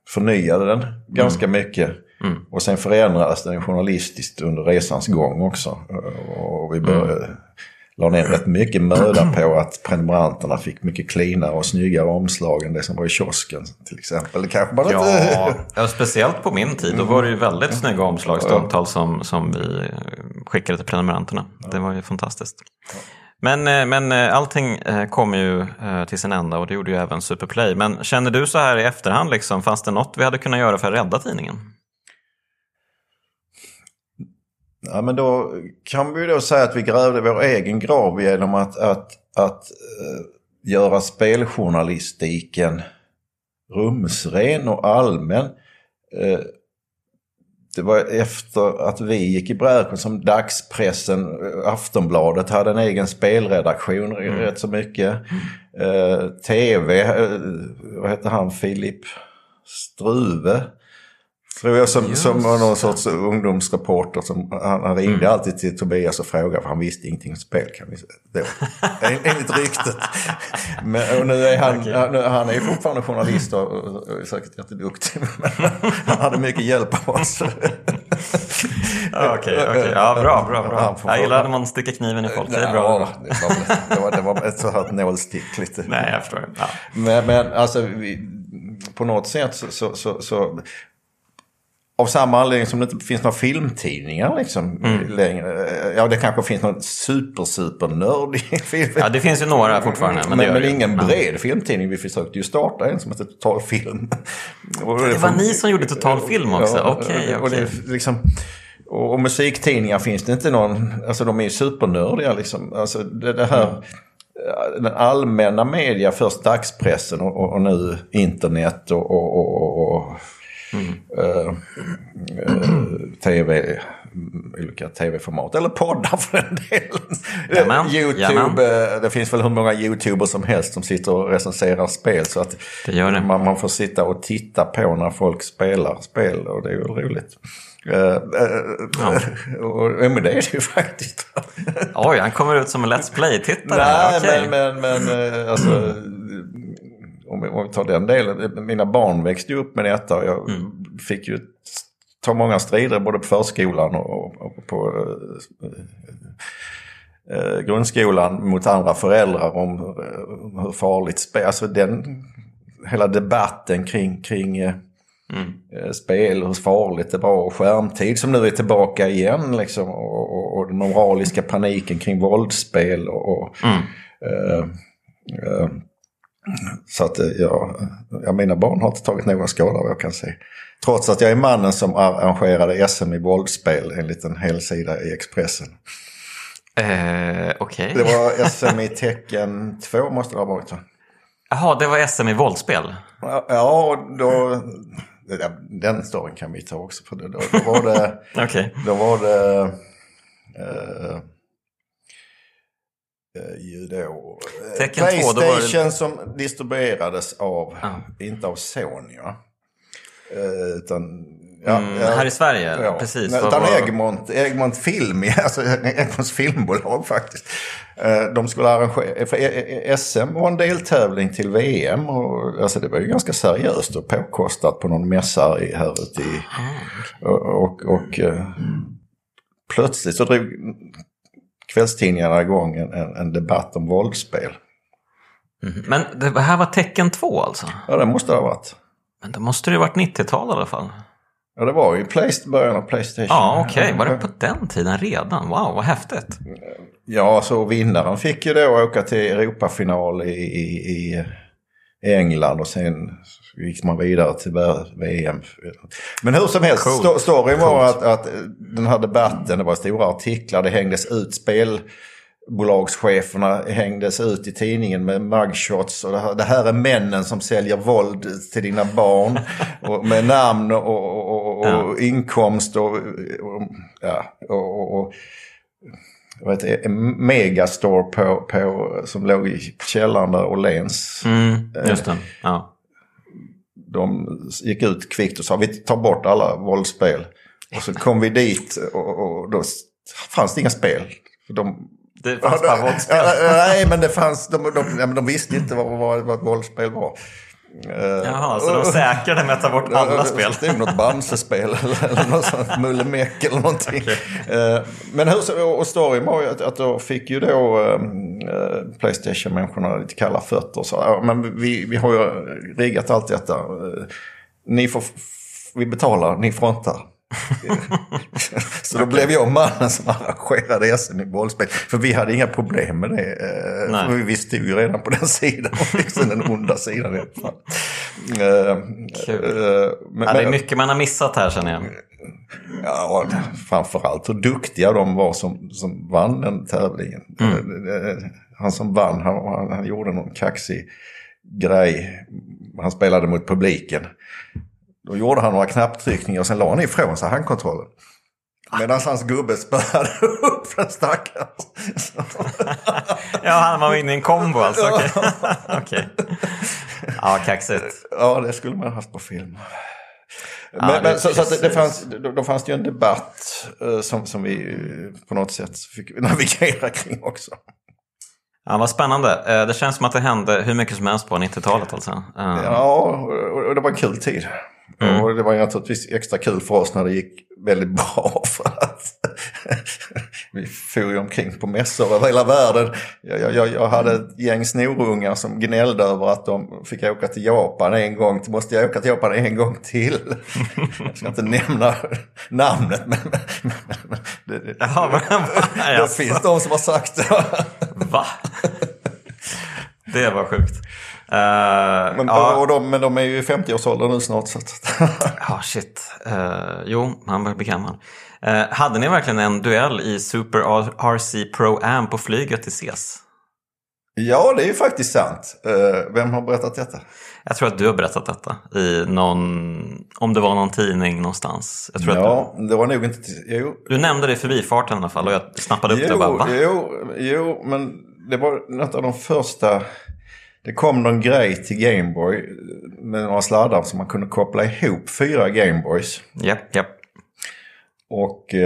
förnyade den ganska mm. mycket. Mm. Och sen förändrades den journalistiskt under resans gång också. Och vi började la ner rätt mycket möda på att prenumeranterna fick mycket cleanare och snyggare omslag än det som var i kiosken till exempel. Kanske bara ja, inte... ja, speciellt på min tid. Då var det ju väldigt mm. snygga omslag stundtals som, som vi skickade till prenumeranterna. Det var ju fantastiskt. Men, eh, men eh, allting eh, kom ju till sin ända och det gjorde ju även Superplay. Men känner du så här i efterhand, liksom, fanns det något vi hade kunnat göra för att rädda tidningen? Ja, men då kan vi då säga att vi grävde vår egen grav genom att, att, att uh, göra speljournalistiken rumsren och allmän. Uh, det var efter att vi gick i bräschen som dagspressen, eh, Aftonbladet hade en egen spelredaktion mm. rätt så mycket. Uh, TV, vad hette han, Filip Struve Tror jag som, som var någon sorts ungdomsreporter. Som, han, han ringde mm. alltid till Tobias och frågade för han visste ingenting om spel kan vi säga. Enligt ryktet. Men, och nu är han, okay. han, han är fortfarande journalist och, och, och är säkert jätteduktig. Men han hade mycket hjälp av oss. Okej, okay, okay. ja, bra, bra, bra. Jag gillar när man sticker kniven i folk. Det är bra. Ja, det, var, det, var, det var ett så här nålstick lite. Nej, jag förstår. Ja. Men, men alltså, vi, på något sätt så, så, så, så av samma anledning som det inte finns några filmtidningar liksom mm. längre. Ja, det kanske finns någon super, super nördig film. Ja, det finns ju några fortfarande. Men, men, men ingen bred ja. filmtidning. Vi försökte ju starta en som heter Total Film. Och det, var ni som gjorde Total Film också? Okej, okej. Okay, okay. liksom, och, och, musiktidningar finns det inte någon, alltså de är ju supernördiga liksom. Alltså det, det här, mm. den allmänna media, först dagspressen och, och nu internet och, och Mm. Uh, uh, TV, olika tv-format. Eller poddar för den delen. Youtube, Jamen. Eh, det finns väl hur många YouTubers som helst som sitter och recenserar spel. Så att det det. Man, man, får sitta och titta på när folk spelar spel och det är ju roligt. Uh, uh, ja. och, men det är det ju faktiskt. Oj, han kommer ut som en Let's Play-tittare. Nej, okay. men, men, men alltså om vi, om vi tar den delen, mina barn växte ju upp med detta och jag mm. fick ju ta många strider både på förskolan och, och på eh, eh, grundskolan mot andra föräldrar om eh, hur farligt spel, alltså den, hela debatten kring, kring eh, Mm. Eh, spel, hur farligt det var och skärmtid som nu är tillbaka igen liksom. Och, och, och den moraliska paniken kring våldsspel och, och mm. Så att eh, jag, ja, mina barn har inte tagit någon skada vad jag kan se. Trots att jag är mannen som arrangerade SM i våldsspel enligt en hel sida i Expressen. Eh, Okej. Okay. Det var SM i tecken 2 måste det ha varit. Jaha, det var SM i våldsspel? Ja, då... Den storyn kan vi ta också. För då, då var det... okay. Då var det... Eh, ju då. Eh, Tecken Playstation det... som distribuerades av, ah. inte av Sony va? Eh, utan, ja, mm, här i Sverige, ja, precis. Utan var... Egmont, Egmont Film, alltså Egmonts filmbolag faktiskt. De skulle arrangera, för SM var en deltävling till VM. Och, alltså det var ju ganska seriöst och påkostat på någon mässa här ute i... Ah, och, och, och plötsligt så drog kvällstidningarna igång en, en debatt om våldsspel. Mm. Men det här var tecken två alltså? Ja, det måste det ha varit. Men då måste det ha varit 90-tal i alla fall. Ja, det var ju början av Playstation. Ja, okej. Okay. Var det på den tiden redan? Wow, vad häftigt. Ja, så vinnaren fick ju då åka till Europafinal i, i, i England och sen gick man vidare till VM. Men hur som helst, cool. storyn var att, att den här debatten, det var stora artiklar, det hängdes ut spel bolagscheferna hängdes ut i tidningen med mugshots. Och det här, det här är männen som säljer våld till dina barn. och med namn och, och, och, och ja. inkomst och, ja, och, heter det, Megastore på, på, som låg i källaren där Åhléns. Mm, just det. Ja. De gick ut kvickt och sa vi tar bort alla våldsspel. Och så kom vi dit och, och då fanns det inga spel. De, det fanns bara våldsspel? nej, men det fanns, de, de, de, de visste inte vad, vad, vad ett våldsspel var. Jaha, så de säkrade med att ta bort alla spel? Det är något Bamse-spel eller något sånt Mullemäck eller någonting. Okay. Eh, men hur, och storyn var ju att, att då fick ju då äh, Playstation-människorna lite kalla fötter. Så, ja, men vi, vi har ju riggat allt detta. Ni får, vi betalar, ni frontar. Så då blev jag mannen som arrangerade SM i bollspel. För vi hade inga problem med det. Eh, för vi visste ju redan på den sidan. liksom den onda sidan i alla fall. Eh, Kul. Uh, men, ja, det är mycket man har missat här känner jag. Ja, framförallt hur duktiga de var som, som vann den tävlingen. Mm. Han som vann, han, han, han gjorde någon kaxig grej. Han spelade mot publiken. Då gjorde han några knapptryckningar och sen la han ifrån sig handkontrollen. Medan hans gubbe spöade upp den stackaren. ja, han var inne i en kombo alltså. Okej. Okay. okay. Ja, kaxigt. Ja, det skulle man ha haft på film. men, men, så, så det, det fanns, då, då, fanns det ju en debatt uh, som, som vi uh, på något sätt fick navigera kring också. Ja, vad spännande. Det känns som att det hände hur mycket som helst på 90-talet alltså. Ja, och, och det var en kul tid. Mm. Och det var naturligtvis extra kul för oss när det gick väldigt bra. För att vi for ju omkring på mässor över hela världen. Jag, jag, jag hade ett gäng snorungar som gnällde över att de fick åka till Japan en gång. Måste jag åka till Japan en gång till? Jag ska inte nämna namnet men, men, men det, det, ja, det, det finns de som har sagt det. Va? Det var sjukt. Uh, men, ja. de, men de är ju i 50-årsåldern nu snart. Så ja, shit. Uh, jo, han börjar bli gammal. Uh, hade ni verkligen en duell i Super RC Pro Am på flyget till CES? Ja, det är ju faktiskt sant. vem har berättat detta? Jag tror att du har berättat detta i någon, om det var någon tidning någonstans. Jag tror ja, du, det var nog inte... Jo. Du nämnde det i förbifarten i alla fall och jag snappade upp jo, det och bara va? Jo, jo, men det var något av de första det kom någon grej till Gameboy med några sladdar som man kunde koppla ihop fyra Gameboys. Japp, japp. Och... Uh,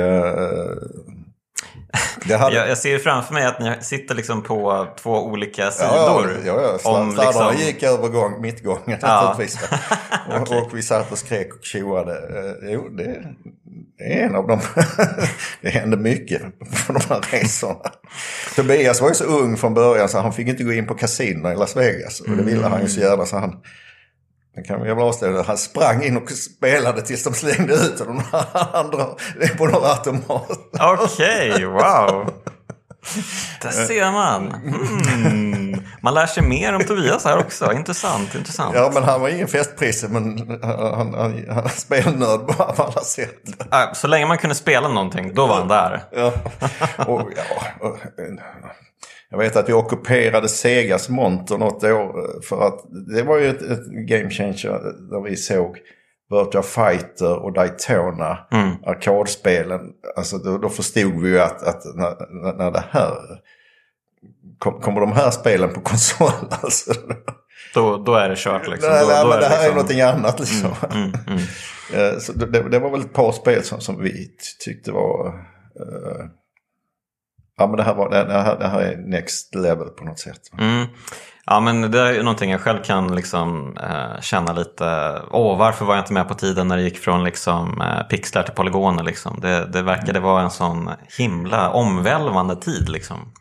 hade... jag, jag, ser framför mig att ni sitter liksom på två olika sidor. Ja, ja, ja. Om liksom... gick över gång, mittgången ja. naturligtvis. och, okay. och vi satt och skrek och tjoade. Uh, jo, det, det är en av dem. det hände mycket på de här resorna. Tobias var ju så ung från början så han fick inte gå in på kasino i Las Vegas. Och det ville han ju så mm. gärna så han det kan vi väl avslöja. Han sprang in och spelade tills de slängde ut de andra på några automater. Okej, okay, wow. Där ser man. Mm. Man lär sig mer om Tobias här också. Intressant, intressant. Ja, men han var ingen festprisse, men han, han, han spelnörd på alla sätt. Så länge man kunde spela någonting, då var han där. Ja. Och, ja, och, jag vet att vi ockuperade Segas monter något år. För att det var ju ett, ett game changer där vi såg Virtua Fighter och Daytona, mm. arkadspelen. Alltså då, då, förstod vi ju att, att när, när det här kom, kommer de här spelen på konsol alltså. Då, då är det kört liksom. Nej, då, nej, då men det, här liksom... är någonting annat liksom. Mm, mm, mm. Eh, så det, det, var väl ett par spel som, som vi tyckte var... Uh, ja men det här, var, det, här, det här är next level på något sätt. Mm. Ja men det är någonting jag själv kan liksom, eh, känna lite, åh varför var jag inte med på tiden när det gick från liksom, eh, pixlar till polygoner liksom. Det, det verkade vara en sån himla omvälvande tid liksom.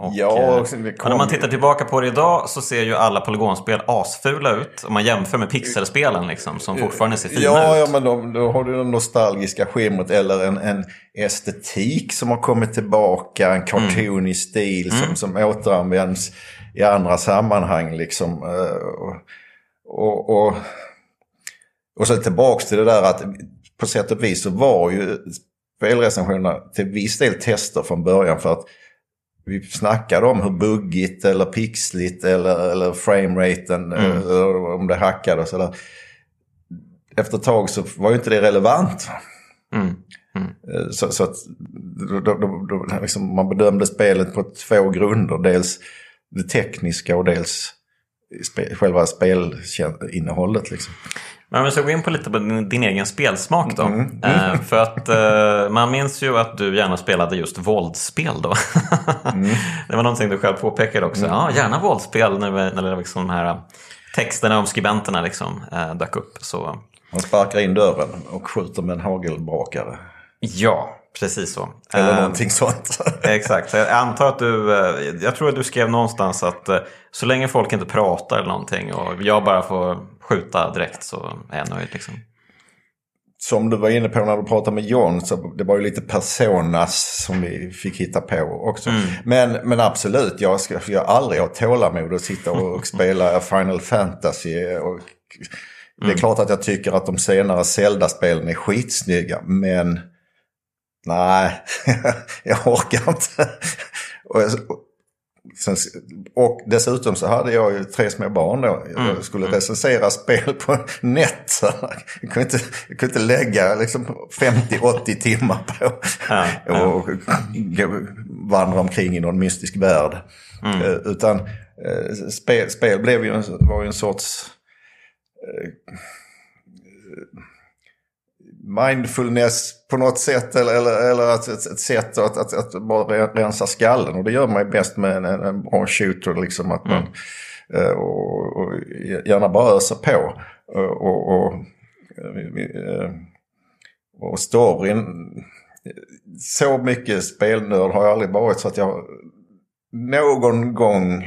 Och, ja, eh, kom... när man tittar tillbaka på det idag så ser ju alla polygonspel asfula ut. Om man jämför med pixelspelen liksom, som fortfarande ser fina ja, ut. Ja, men då, då har du den nostalgiska skimret eller en, en estetik som har kommit tillbaka. En cartoonig mm. stil som, mm. som återanvänds i andra sammanhang. Liksom. Eh, och, och, och så tillbaks till det där att på sätt och vis så var ju spelrecensionerna till viss del tester från början. för att vi snackade om hur buggigt eller pixligt eller, eller frameraten, mm. eller om det hackade och sådär. Efter ett tag så var ju inte det relevant. Mm. Mm. Eh, så, så, att då, då, då, liksom man bedömde spelet på två grunder. Dels det tekniska och dels spe, själva spelinnehållet. Liksom. Men om vi ska gå in på lite på din, din egen spelsmak då. Mm. Mm. Eh, för att eh, man minns ju att du gärna spelade just våldsspel då. mm. Det var någonting du själv påpekade också. Mm. Ja, gärna våldsspel när, vi, när liksom de här texterna om skribenterna liksom, eh, dök upp. Så... Man sparkar in dörren och skjuter med en hagelbrakare. Ja, Precis så. Eller uh, någonting sånt. exakt. Jag antar att du, uh, jag tror att du skrev någonstans att så länge folk inte pratar eller någonting och jag bara får skjuta direkt så är jag nöjd. Liksom. Som du var inne på när du pratade med John, så det var ju lite personas som vi fick hitta på också. Mm. Men, men absolut, jag ska jag aldrig ha tålamod att sitta och spela Final Fantasy. Och, det är mm. klart att jag tycker att de senare Zelda-spelen är skitsnygga, men nej, jag orkar inte. Och, sen, och dessutom så hade jag ju tre små barn då. Jag mm. skulle mm. recensera spel på nätterna. Jag kunde inte, jag kunde inte lägga liksom 50-80 timmar på ja, ja. och vandra omkring i någon mystisk värld. Mm. Uh, utan uh, spel, spel blev ju en, var ju en sorts uh, mindfulness på något sätt eller, eller, eller ett, ett, ett sätt att, att, att, bara rensa skallen. Och det gör man ju bäst med en, en bra shooter. Liksom, att man, mm. och, och, gärna bara öser på. Och, och, och, och storyn. Så mycket spelnörd har jag aldrig varit så att jag någon gång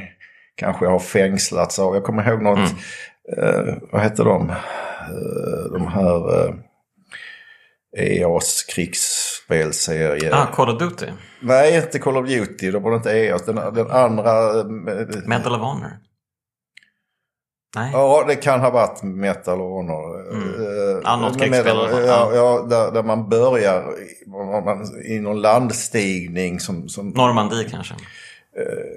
kanske har fängslats av. Jag kommer ihåg något, mm. eh, vad heter de? Eh, de här eh, EAS krigsspelserie. Ah, Call of Duty? Nej, inte Call of Duty. Det var inte EAS. Den, den andra... Eh, Medal of Honor? Nej. Ja, det kan ha varit Metal of Honor. Mm. Ja, något krigsspel Ja, ja där, där, man börjar i någon landstigning som... som Normandie kanske?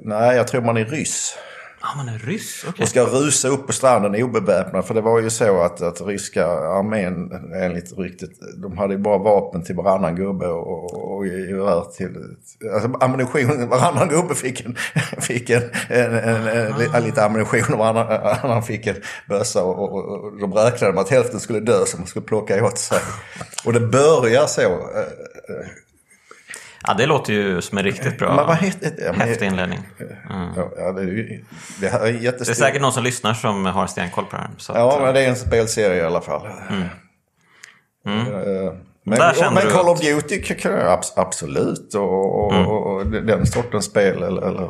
nej, jag tror man är ryss. Ah, man är ryss? Okay. Och ska rusa upp på stranden obeväpnad. För det var ju så att, att ryska armén enligt ryktet, de hade ju bara vapen till varannan gubbe och, och gevär till... Alltså ammunition, varannan gubbe fick en, fick en, en, en, en, ah. lite ammunition och varannan fick en bössa. Och, och, och de räknade med att hälften skulle dö som man skulle plocka åt sig. Och det börjar så. Eh, eh, Ja, det låter ju som en riktigt bra, men vad heter, ja, men, häftig inledning. Mm. Ja, det, är det, är jättestor... det är säkert någon som lyssnar som har stenkoll på det här. ja, att, men det är en spelserie i alla fall. Mm. Mm. Men, men Call of Duty absolut. Och, och, mm. och, den sortens spel eller, eller,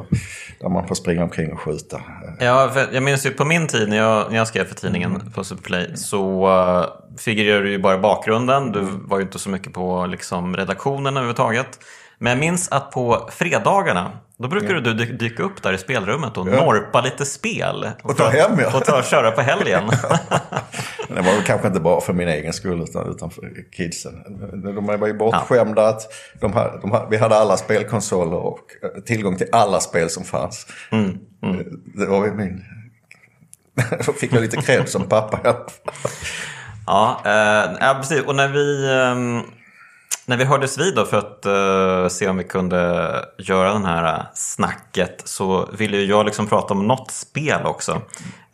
där man får springa omkring och skjuta. Ja, jag minns ju på min tid när jag, när jag skrev för tidningen mm. på Superplay så uh, figurerade du ju bara i bakgrunden. Du var ju inte så mycket på liksom, redaktionen överhuvudtaget. Men jag minns att på fredagarna då brukar ja. du dyka upp där i spelrummet och ja. norpa lite spel. Och, och ta hem ja. Och ta, köra på helgen. det var väl kanske inte bara för min egen skull utan, utan för kidsen. De var ju bortskämda ja. att de här, de här, vi hade alla spelkonsoler och eh, tillgång till alla spel som fanns. Mm. Mm. Det var ju min... Då fick jag lite cred som pappa. Ja, eh, ja, precis. Och när vi... Eh, när vi hördes vid då för att uh, se om vi kunde göra den här eh, snacket så ville jag liksom prata om något spel också.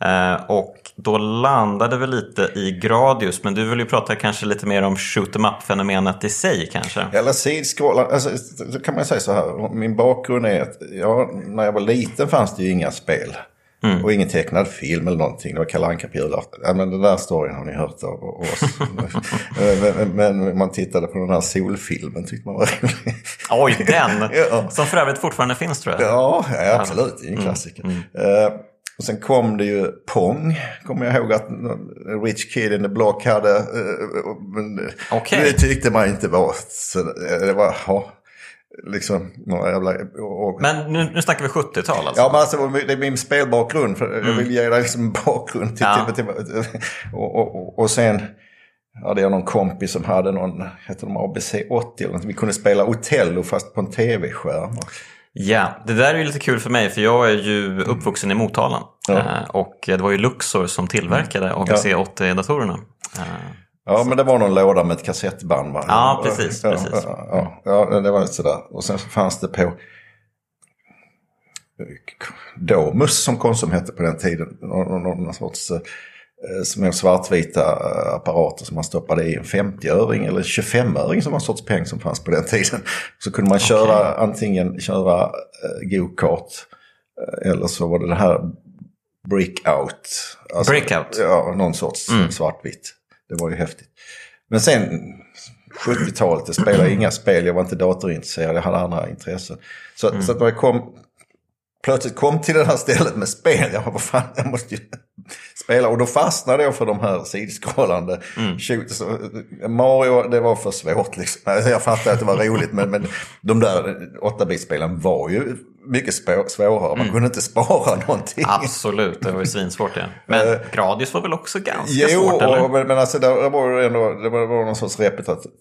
Uh, och då landade vi lite i Gradius, men du vill ju prata kanske lite mer om shoot em up-fenomenet i sig kanske? Eller sidskålar, alltså, så kan man säga så här, min bakgrund är att jag, när jag var liten fanns det ju inga spel. Mm. Och ingen tecknad film eller någonting. Det var Kalle Anka på julafton. Ja, men den där storyn har ni hört av oss. men, men, man tittade på den här solfilmen tyckte man var rolig. Oj, den! ja. Som för övrigt fortfarande finns tror jag. Ja, ja absolut. Det är en mm. klassiker. Mm. Uh, och sen kom det ju Pong, kommer jag ihåg att Rich Kid in the Block hade. Uh, men okay. det tyckte man inte var. Så det var, ja liksom några jävla... Och, men nu, nu snackar vi 70-tal alltså? Ja, men alltså det är min spelbakgrund. För mm. Jag vill ge dig liksom en bakgrund till... Ja. till, till, och, och, och sen hade jag någon kompis som hade någon, hette de ABC 80 eller något. Vi kunde spela Otello fast på en tv-skärm. Ja, det där är ju lite kul för mig för jag är ju uppvuxen i Motala. Ja. Eh, och det var ju Luxor som tillverkade ABC 80-datorerna. Ja, men det var någon låda med ett kassettband va? Ja, precis. Ja, precis. Ja, ja, det var sådär. Och sen så fanns det på Domus som Konsum hette på den tiden. Någon, någon sorts eh, små svartvita eh, apparater som man stoppade i en 50-öring eller 25-öring som var en sorts peng som fanns på den tiden. Så kunde man köra okay. antingen köra eh, go-kart eh, eller så var det det här breakout. Alltså, breakout? Ja, någon sorts mm. svartvitt. Det var ju häftigt. Men sen 70-talet, det spelade inga spel. Jag var inte datorintresserad, jag hade andra intressen. Så, mm. så att när jag kom, plötsligt kom till det här stället med spel, jag bara, fan, jag måste ju spela. Och då fastnade jag för de här sidskrollande. Mm. Mario, det var för svårt liksom. Jag fattade att det var roligt, men, men de där 8-bitspelen var ju mycket svårare. Man mm. kunde inte spara någonting. Absolut, det var ju svinsvårt det. Men uh, Gradius var väl också ganska jo, svårt? Jo, men, men alltså, det var ändå det var någon sorts repetitivt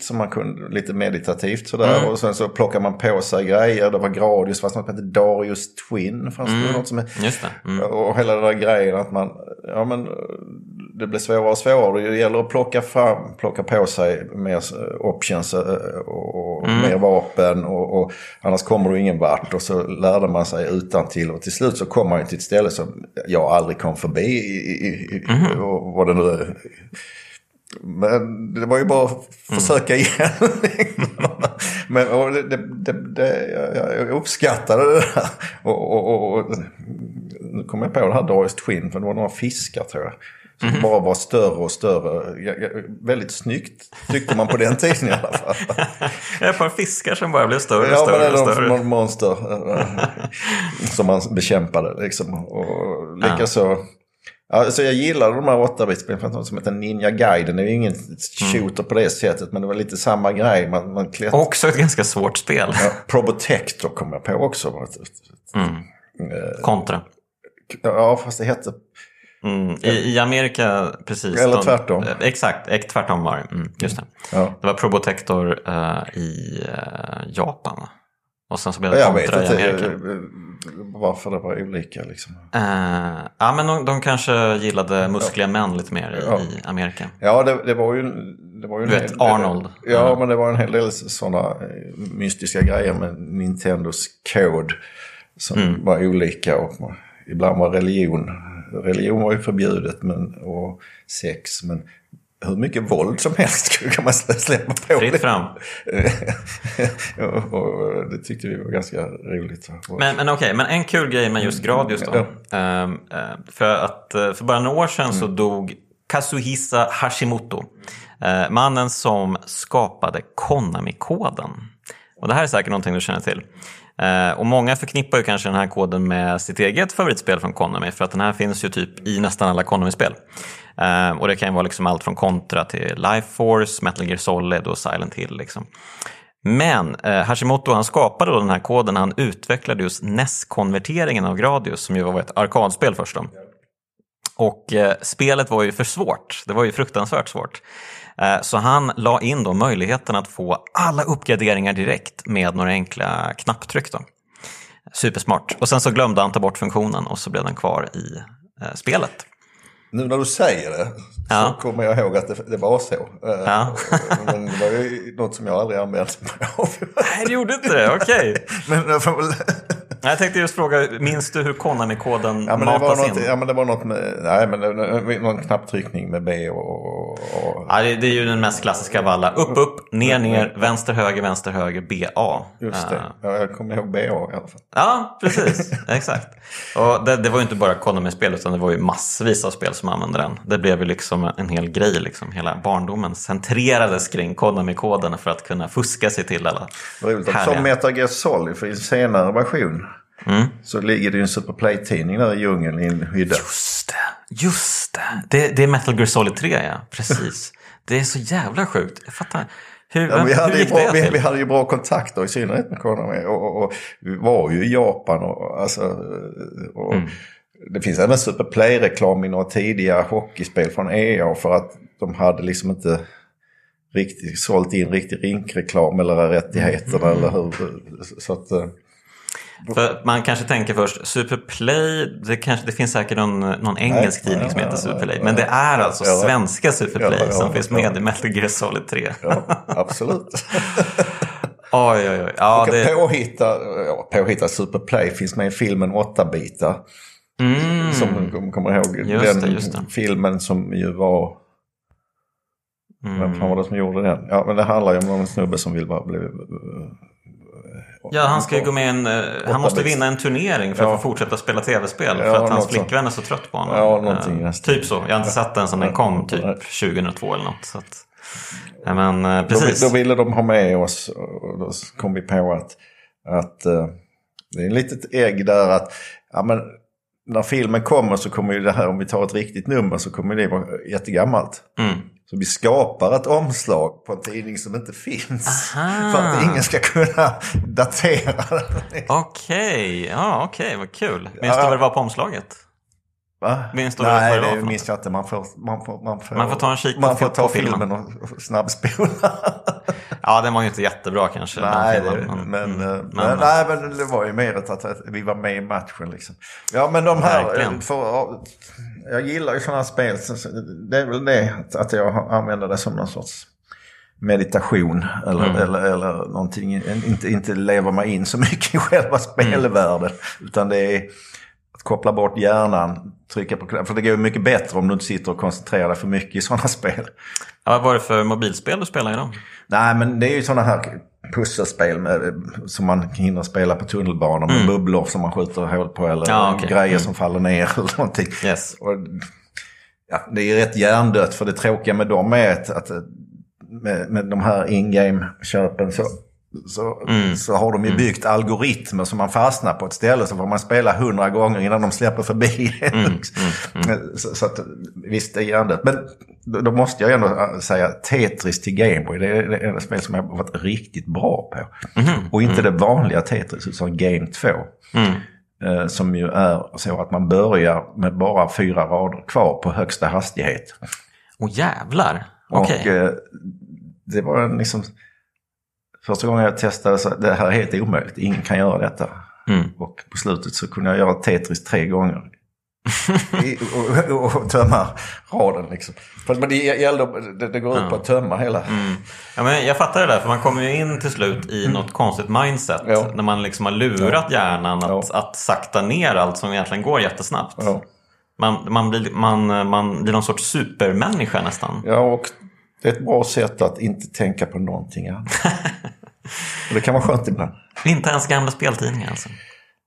som man kunde, lite meditativt sådär. Mm. Och sen så plockar man på sig grejer. Det var Gradius, fast något som hette Darius Twin. Fanns mm. något som är, Just det. Mm. Och hela den där grejen att man, ja men det blir svårare och svårare. Det gäller att plocka fram, plocka på sig mer options och, och mm. mer vapen. Och, och, annars kommer du ingen vart. Och så lärde man sig utan till Och till slut så kom man till ett ställe som jag aldrig kom förbi. I, i, mm. och vad det nu Men det var ju bara att försöka Mm. igen. Men det, det, det, jag, uppskattade det där. Och, och, och, nu kom jag på det här Dariskt skinn, för det var några fiskar tror jag. Som Mhm. bara var större och större. Jag, jag, väldigt snyggt tyckte man på den tiden i alla fall. Ett par fiskar som bara blev större och Ja, men det större och de större. mon- monster eh, som man bekämpade. Liksom. Och likaså, ja, så jag gillade de här 8-bitsspelen. för att de Som heter Ninja Gaiden. Det är ju ingen shooter på det sättet. Men det var lite samma grej. Man, man klätt... Också ett ganska svårt spel. ja, Probotector kom jag på också. Kontra. Ja, fast det hette... Mm. I, I Amerika, precis. Eller de- tvärtom. eh, Exakt, eh, tvärtom var det. Mm, just det. Ja. Det var Probotector eh, i eh, Japan. Och sen så blev det Jag vet Contra i inte Amerika. eh, varför det var olika. Liksom. Eh, ja, men de, de kanske gillade muskliga män lite mer i, Ja. i Amerika. Ja, det, det var ju... Det var ju Du vet, hel- Arnold. Ja, Mm. men det var en hel del sådana mystiska grejer med Nintendos kod. Som Mm. var olika och ibland var religion. Religion var ju förbjudet men, och sex. Men hur mycket våld som helst kan man slä- släppa på. Fritt fram. och, det tyckte vi var ganska roligt. Men, men okej, men en kul grej med just Gradius då. Eh, för att eh, för bara några år sedan så dog Kazuhisa Hashimoto. Eh, mannen som skapade Konami-koden. Och det här är säkert någonting du känner till. Och många förknippar ju kanske den här koden med sitt eget favoritspel från Konami. För att den här finns ju typ i nästan alla Konami-spel. Eh, och det kan ju vara liksom allt från Contra till Life Force, Metal Gear Solid och Silent Hill. Liksom. Men eh, Hashimoto han skapade då den här koden när han utvecklade just NES-konverteringen av Gradius som ju var ett arkadspel först. Då. Och eh, spelet var ju för svårt. Det var ju fruktansvärt svårt. Eh, så han la in då möjligheten att få alla uppgraderingar direkt med några enkla knapptryck. Då. Supersmart. Och sen så glömde han ta bort funktionen och så blev den kvar i eh, spelet. Nu när du säger det Ja. så kommer jag ihåg att det, det var så. Eh, Ja. Men det var ju något som jag aldrig använt mig av. Nej, det gjorde inte det. Okej. Men jag får väl... Jag tänkte just fråga, minns du hur Konami-koden Ja matas något, in? ja men det var något med, nej men det, någon knapptryckning med B och... och Ja, det, det är ju den mest klassiska av alla. Upp, upp, ner, ner, vänster, höger, vänster, höger, BA. just det, Eh, ja, jag kommer ihåg BA i alla fall. Ja, precis. Exakt. Och det, det var ju inte bara Konami-spel utan det var ju massvis av spel som använde den. Det blev ju liksom en hel grej. Liksom. Hela barndomen centrerades kring Konami-koden för att kunna fuska sig till alla roligt som Metal Gear Solid för i en senare version Mm. så ligger det ju en Super Play-tidning där i djungeln i en hydda. Just det, just det. det. Det är Metal Gear Solid 3 ja, precis. Det är så jävla sjukt. Jag fattar. Hur, Ja, vi, hur hade ju gick bra, det vi, till? vi hade ju bra kontakter i synnerhet med Konami. Och, och, och vi var ju i Japan och, alltså, och Mm. det finns även Super Play-reklam i några tidiga hockeyspel från EA för att de hade liksom inte riktigt sålt in riktig rinkreklam eller rättigheterna Mm. eller hur. Så att, eh, För man kanske tänker först, Superplay, det, kanske, det finns säkert någon, någon engelsk Nej, tidning som heter Superplay. Men det är alltså svenska Superplay som finns med i Metal Gear Solid 3. ja, absolut. Oj, oj, oj. Ja, och det, påhitta, påhitta Super Play finns med i filmen 8-bitar. mm, Som du kommer ihåg. Just den det, just det. filmen som ju var... Vem fan mm. var det som gjorde den? Ja, men det handlar ju om någon snubbe som vill bara bli... Ja, han ska ju gå med i en... eh, Han måste vinna en turnering för att Ja. få fortsätta spela tv-spel. För att hans flickvän är så trött på honom. Ja, någonting Eh. Typ så. Jag har inte sett den sedan den kom, typ Nej. 2002 eller något. Så att, men eh, Då, precis. då ville de ha med oss och då kom vi på att, att eh, det är ett litet ägg där att ja, men, när filmen kommer så kommer ju det här, om vi tar ett riktigt nummer så kommer det vara jättegammalt. Mm. Så vi skapar ett omslag på en tidning som inte finns. Aha. För att ingen ska kunna datera den. Okej, ja okej, vad kul. Minns Ja. du vad det var på omslaget? Va? Vad det Nej, det minns jag inte. Man får, man får, man får, Man får ta en kik man får ta filmen. filmen och och snabbspola. Ja, den var ju inte jättebra kanske. nej, det, men, mm, men, men- nej, men det var ju mer att, att vi var med i matchen. Liksom. Ja, men de här... Verkligen. För, jag gillar ju sådana spel. så- Det är väl det att- att jag använder det som någon sorts meditation eller, Mm. eller, eller någonting. Inte, inte leva mig in så mycket i själva spelvärlden. Utan det är att koppla bort hjärnan, trycka på knappen. För det går ju mycket bättre om du inte sitter och koncentrerar dig för mycket i sådana spel. Ja, vad var det för mobilspel du spelade i dem? Nej, men det är ju sådana här pusselspel med, som man hinner spela på tunnelbanan med bubblor som man skjuter hål på eller Ja, okej. grejer Mm. som faller ner eller någonting. Yes. Och, ja, det är ju rätt hjärndött för det tråkiga med dem är att, att med, med de här in-game-köpen så, så, Mm. så har de ju byggt algoritmer som man fastnar på ett ställe så får man spela hundra gånger innan de släpper förbi Mm. så, så att, visst, det är hjärndött. Men då, måste jag ändå säga Tetris till Gameboy. Det är det enda spel som jag har varit riktigt bra på. Och inte det vanliga Tetris utan Game 2. Mm. Eh, som ju är så att man börjar med bara fyra rader kvar på högsta hastighet. Åh jävlar! Okej. Och eh, det var en liksom... Första gången jag testade så det här är helt omöjligt. Ingen kan göra detta. Mm. Och på slutet så kunde jag göra Tetris tre gånger. I, och, och, och tömma raden liksom. För, men det, gäller, det, det går ut på att tömma hela. Ja, men jag fattar det där, för man kommer ju in till slut i något konstigt mindset. Mm. Ja. När man liksom har lurat hjärnan att, Ja. att sakta ner allt som egentligen går jättesnabbt. Ja. Man, man, blir, man, man blir någon sorts supermänniska nästan. ja, och det är ett bra sätt att inte tänka på någonting annat. och det kan vara skönt ibland. Inte ens gamla speltidningar alltså.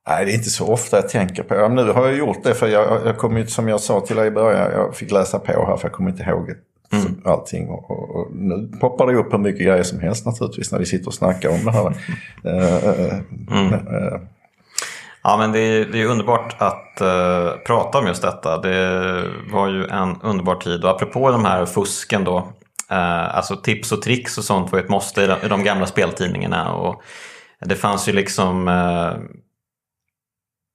Nej, det är inte så ofta jag tänker på. Nu har jag gjort det för jag, jag kom ju, som jag sa till dig i början, jag fick läsa på här för jag kommer inte ihåg allting. Och, och, och nu poppar det upp hur mycket grejer som helst naturligtvis när vi sitter och snackar om det här. Eh, eh, eh, Ja, men det är, det är underbart att eh, prata om just detta. Det var ju en underbar tid. Och apropå de här fusken då. Eh, alltså tips och tricks och sånt var ju ett måste i de, gamla speltidningarna. Och det fanns ju liksom... Eh,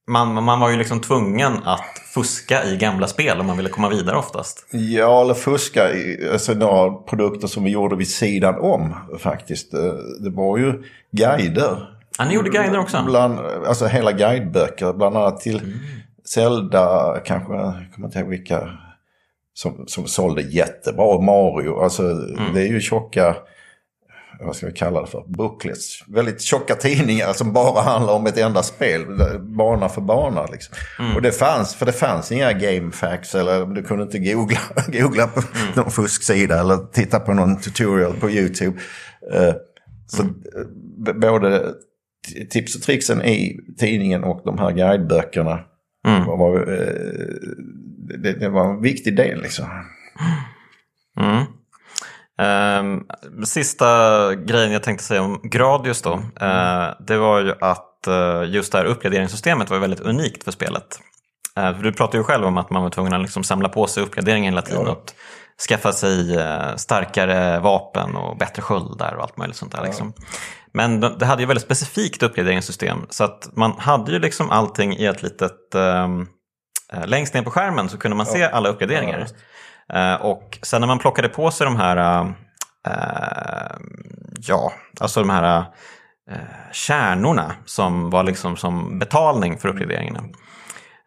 man, man var ju liksom tvungen att fuska i gamla spel om man ville komma vidare oftast. Ja, eller fuska. i- Alltså några produkter som vi gjorde vid sidan om faktiskt. Eh, Det var ju guider. Ja, ni gjorde guider också? Bland, alltså hela guideböcker, bland annat till Mm. Zelda, kanske, jag kommer inte ihåg vilka, som, som sålde jättebra. Mario, alltså Mm. det är ju tjocka, vad ska vi kalla det för, booklets. Väldigt tjocka tidningar som bara handlar om ett enda spel, bana för bana liksom. Mm. Och det fanns, för det fanns inga game facts eller du kunde inte googla, googla på Mm. någon fusksida eller titta på någon tutorial på YouTube. Eh, Så Mm. eh, både tips och tricksen i tidningen och de här guideböckerna Mm. var, var, eh, det, det var en viktig del liksom. Mm. Ehm, sista grejen jag tänkte säga om Gradius då. eh, det var ju att eh, just det här uppgraderingssystemet var väldigt unikt för spelet. För du pratade ju själv om att man var tvungen att liksom samla på sig uppgraderingar hela tiden. Ja. Och skaffa sig starkare vapen och bättre sköldar och allt möjligt sånt där. Liksom. Men det hade ju väldigt specifikt uppgraderingssystem. Så att man hade ju liksom allting i ett litet... eh, längst ner på skärmen så kunde man se alla uppgraderingar. Just Eh, och sen när man plockade på sig de här, eh, ja, alltså de här eh, kärnorna som var liksom som betalning för uppgraderingarna.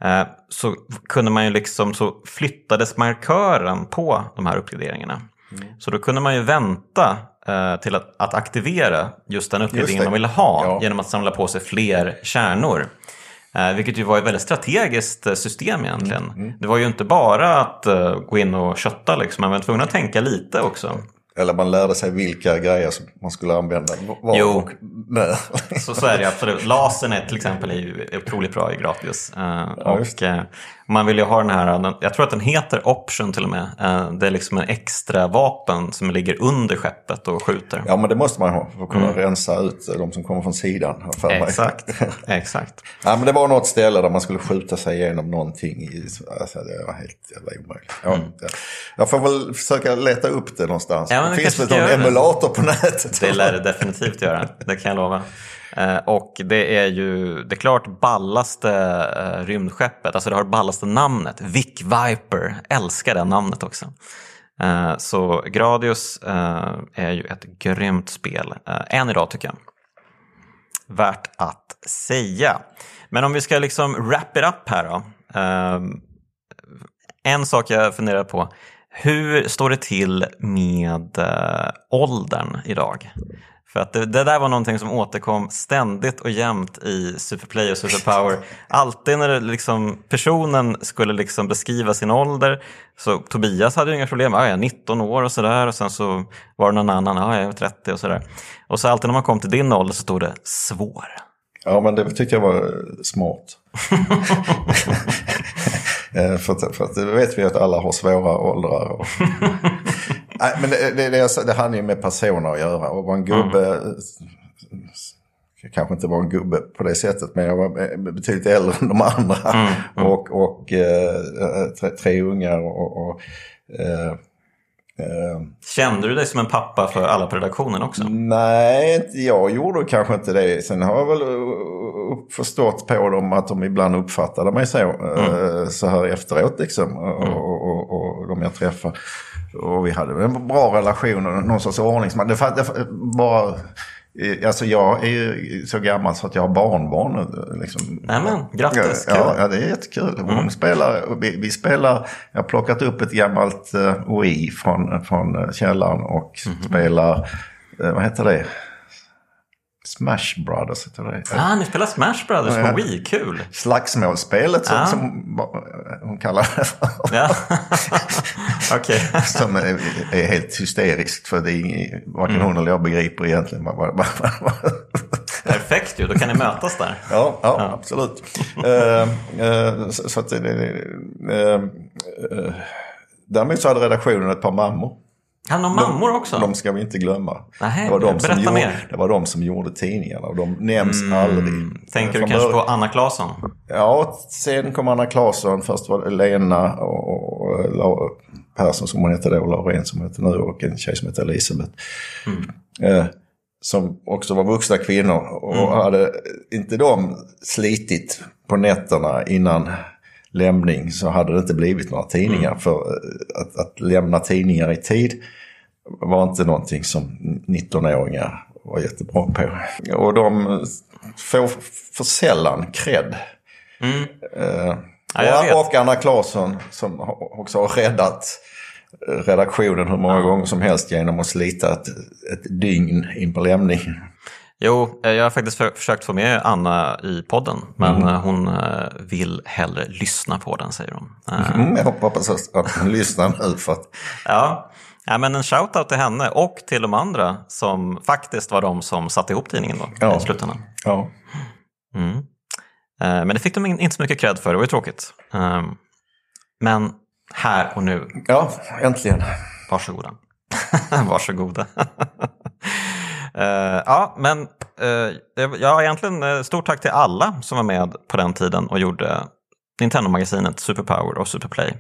Eh, så kunde man ju liksom, så flyttades markören på de här uppgraderingarna. Så då kunde man ju vänta eh, till att, att aktivera just den uppgraderingen det. man ville ha Ja. genom att samla på sig fler kärnor. Eh, vilket ju var ett väldigt strategiskt eh, system egentligen. Mm, Det var ju inte bara att eh, gå in och kötta liksom, man var tvungen att tänka lite också. Eller man lärde sig vilka grejer som man skulle använda. Var Jo. och när. Så, så är det absolut. Lasern är till exempel är ju otroligt bra i gratis. Just och man vill ju ha den här, jag tror att den heter Option till och med. Eh, det är liksom en extra vapen som ligger under skeppet och skjuter. Ja men det måste man ha för att kunna rensa ut de som kommer från sidan. för mig. Mm. Exakt, exakt. Ja, men det var något ställe där man skulle skjuta sig igenom någonting. I, alltså, det var helt jävla omöjligt. Ja, ja. Jag får väl försöka leta upp det någonstans. Mm. Ja, det finns väl någon emulator på nätet? Det lär det definitivt göra, det kan jag lova. Eh, och det är ju det klart ballaste eh, rymdskeppet, alltså det har det ballaste namnet, Vic Viper, älskar det namnet också. Eh, så Gradius eh, är ju ett grymt spel, eh, än idag tycker jag. Värt att säga. Men om vi ska liksom wrap it up här då. Eh, en sak jag funderar på. Hur står det till med eh, åldern idag? För att det, det, där var någonting som återkom ständigt och jämt i Superplay och Superpower. Alltid när det liksom, personen skulle liksom beskriva sin ålder, så Tobias hade ju inga problem, ah, jag är 19 år och sådär och sen så var det någon annan, ah, jag är 30 och sådär. Och så alltid när man kom till din ålder så stod det svår. Ja, men det tyckte jag var smart. Eh, för, att, för att det vet vi att alla har svåra åldrar. Och... Nej, men det, det, det, det hade ju med personer att göra. Och var en gubbe, mm. kanske inte var en gubbe på det sättet, men jag var betydligt äldre än de andra. Mm. Mm. Och, och eh, tre, tre ungar och, och eh. Kände du dig som en pappa för alla på redaktionen också? Nej, jag gjorde kanske inte det. Sen har jag väl förstått på dem att de ibland uppfattade mig så, mm. så här efteråt liksom. Mm. Och, och, och, de jag träffade. Och vi hade en bra relation och någon sorts ordningsman. Det, det, bara Alltså jag är ju så gammal så att jag har barnbarn. Liksom. Nämen, grattis! Ja, ja, det är jättekul. Hon mm. spelar, vi, vi, spelar, jag har plockat upp ett gammalt Wii från, från källaren och mm. spelar, vad heter det? Smash Brothers heter det. Ah, ni spelar Smash Brothers på Wii, kul! Slagsmålsspelet som, ah. som hon kallar det för. Ja. okay. som är, är, helt hysteriskt för det är varken mm. hon eller jag begriper egentligen. Perfekt ju, då kan ni mötas där. Ja, ja, ja. absolut. uh, uh, så, så, att det, uh, däremot så hade redaktionen ett par mammor. Han har mammor också? De ska vi inte glömma. Nähä, det, var de som gjorde, mer. det var de som gjorde tidningarna och de nämns mm. aldrig. Tänker du kanske på Anna Claesson? Ja, sen kom Anna Claesson. Först var det Lena och, och Persson som hon hette då, och Laurén som hon heter nu och en tjej som heter Elisabeth. Mm. Eh, som också var vuxna kvinnor. Och mm. hade inte de slitit på nätterna innan lämning så hade det inte blivit några tidningar. Mm. För eh, att, att, lämna tidningar i tid var inte någonting som 19-åringar var jättebra på. Och de får för sällan cred. Mm. Uh, ja, och Anna Claesson som också har räddat redaktionen hur många gånger som helst genom att slita ett, ett dygn in på lämning. Jo, eh, jag har faktiskt för, försökt få med Anna i podden men mm. Eh, hon eh, vill hellre lyssna på den säger hon. Mm, jag hoppas att hon lyssnar nu. För att... ja. Ja, men en shout-out till henne och till de andra som faktiskt var de som satte ihop tidningen då ja. i slutändan. Ja. Mm. Men det fick de inte så mycket cred för, det var ju tråkigt. Ehm, men här och nu. Ja, äntligen. Varsågoda. Varsågoda. Uh, ja, men uh, ja, egentligen stort tack till alla som var med på den tiden och gjorde Nintendo-magasinet Superpower och Superplay.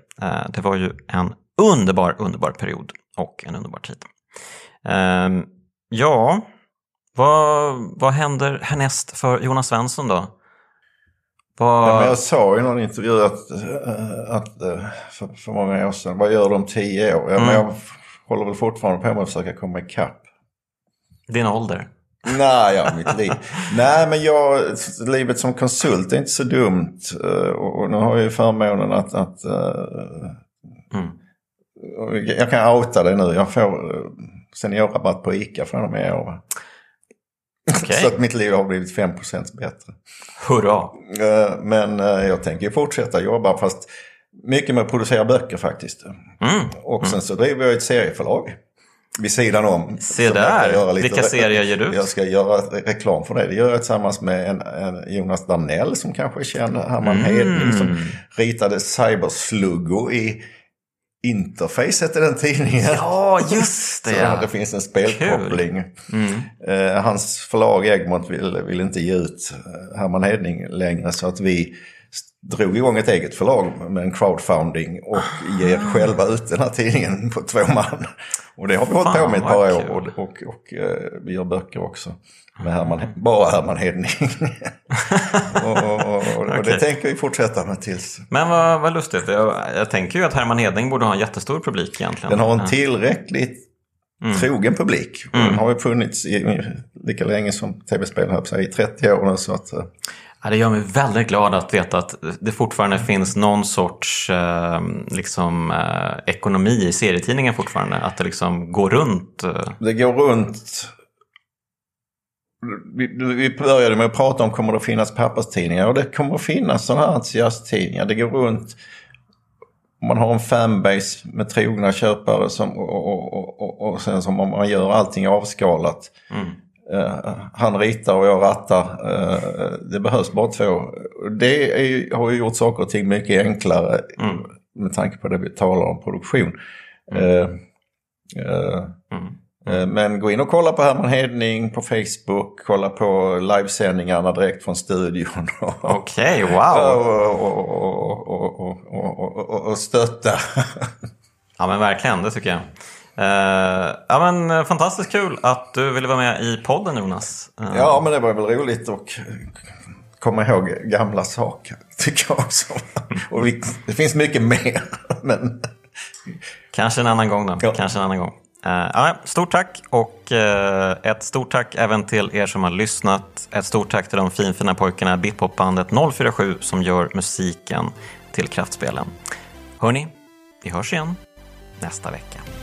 Det var ju en underbar, underbar period och en underbar tid. Uh, ja, vad, vad händer härnäst för Jonas Svensson då? Vad... Ja, jag sa i någon intervju att, att för, för många år sedan, vad gör du om tio år? Ja, mm. men jag håller väl fortfarande på med att försöka komma ikapp. Din ålder? Nej, ja, mitt liv. Nej, men jag, livet som konsult är inte så dumt. Eh, och nu har jag ju förmånen att... att mm. Jag kan outa det nu. Jag får eh, seniorrabatt på ICA från och med i år. Okay. Så att mitt liv har blivit 5% bättre. Hurra! Men jag tänker fortsätta jobba fast mycket med att producera böcker faktiskt. Mm. Och sen så driver jag ett serieförlag vid sidan om. Se där, vilka serier gör du? Jag ska göra reklam för det. Det gör jag tillsammans med en, en Jonas Danell som kanske känner Herman mm. Hedling som ritade Cybersluggo i Interface hette den tidningen. Ja, just det. Så det finns en spelkoppling. Mm. Eh, hans förlag Egmont vill, vill inte ge ut eh, Herman Hedling längre så att vi drog igång ett eget förlag med en crowdfunding och ger själva ut den här tidningen på två man. Och det har vi hållit på med ett par år och, och, och, och uh, vi gör böcker också. Med Herman, bara Herman Hedning. och, och, det tänker vi fortsätta med tills... Men vad, vad lustigt. Jag, jag tänker ju att Herman Hedning borde ha en jättestor publik egentligen. Den har en tillräckligt mm. trogen publik. Mm. Den har ju funnits i, lika länge som tv-spel, i 30 år. Så att, eh, Ja, det gör mig väldigt glad att veta att det fortfarande finns någon sorts eh, liksom, eh, ekonomi i serietidningen fortfarande. Att det liksom går runt. Eh. Det går runt vi, vi började med att prata om kommer det finnas papperstidningar och det kommer att finnas sådana här entusiasttidningar. Det går runt man har en fanbase med trogna köpare som, och, och, och, och sen som man gör allting avskalat. Mm. Uh, han ritar och jag rattar. Uh, det behövs bara två. Det är, har ju gjort saker och ting mycket enklare mm. med tanke på det vi talar om produktion. Mm. Uh, men gå in och kolla på Herman Hedning på Facebook, kolla på livesändningarna direkt från studion. Okej, okay, wow! Och, stötta. ja men verkligen, det tycker jag. Uh, ja men eh, fantastiskt kul att du ville vara med i podden Jonas. Uh. Ja men det var väl roligt att komma ihåg gamla saker tycker jag också. Och det finns mycket mer. Men... Kanske en annan gång då. Ja. Kanske en annan gång. Uh, ja, stort tack och uh, ett stort tack även till er som har lyssnat. Ett stort tack till de finfina pojkarna Bitpopbandet 047 som gör musiken till kraftspelen. Hörni, vi hörs igen nästa vecka.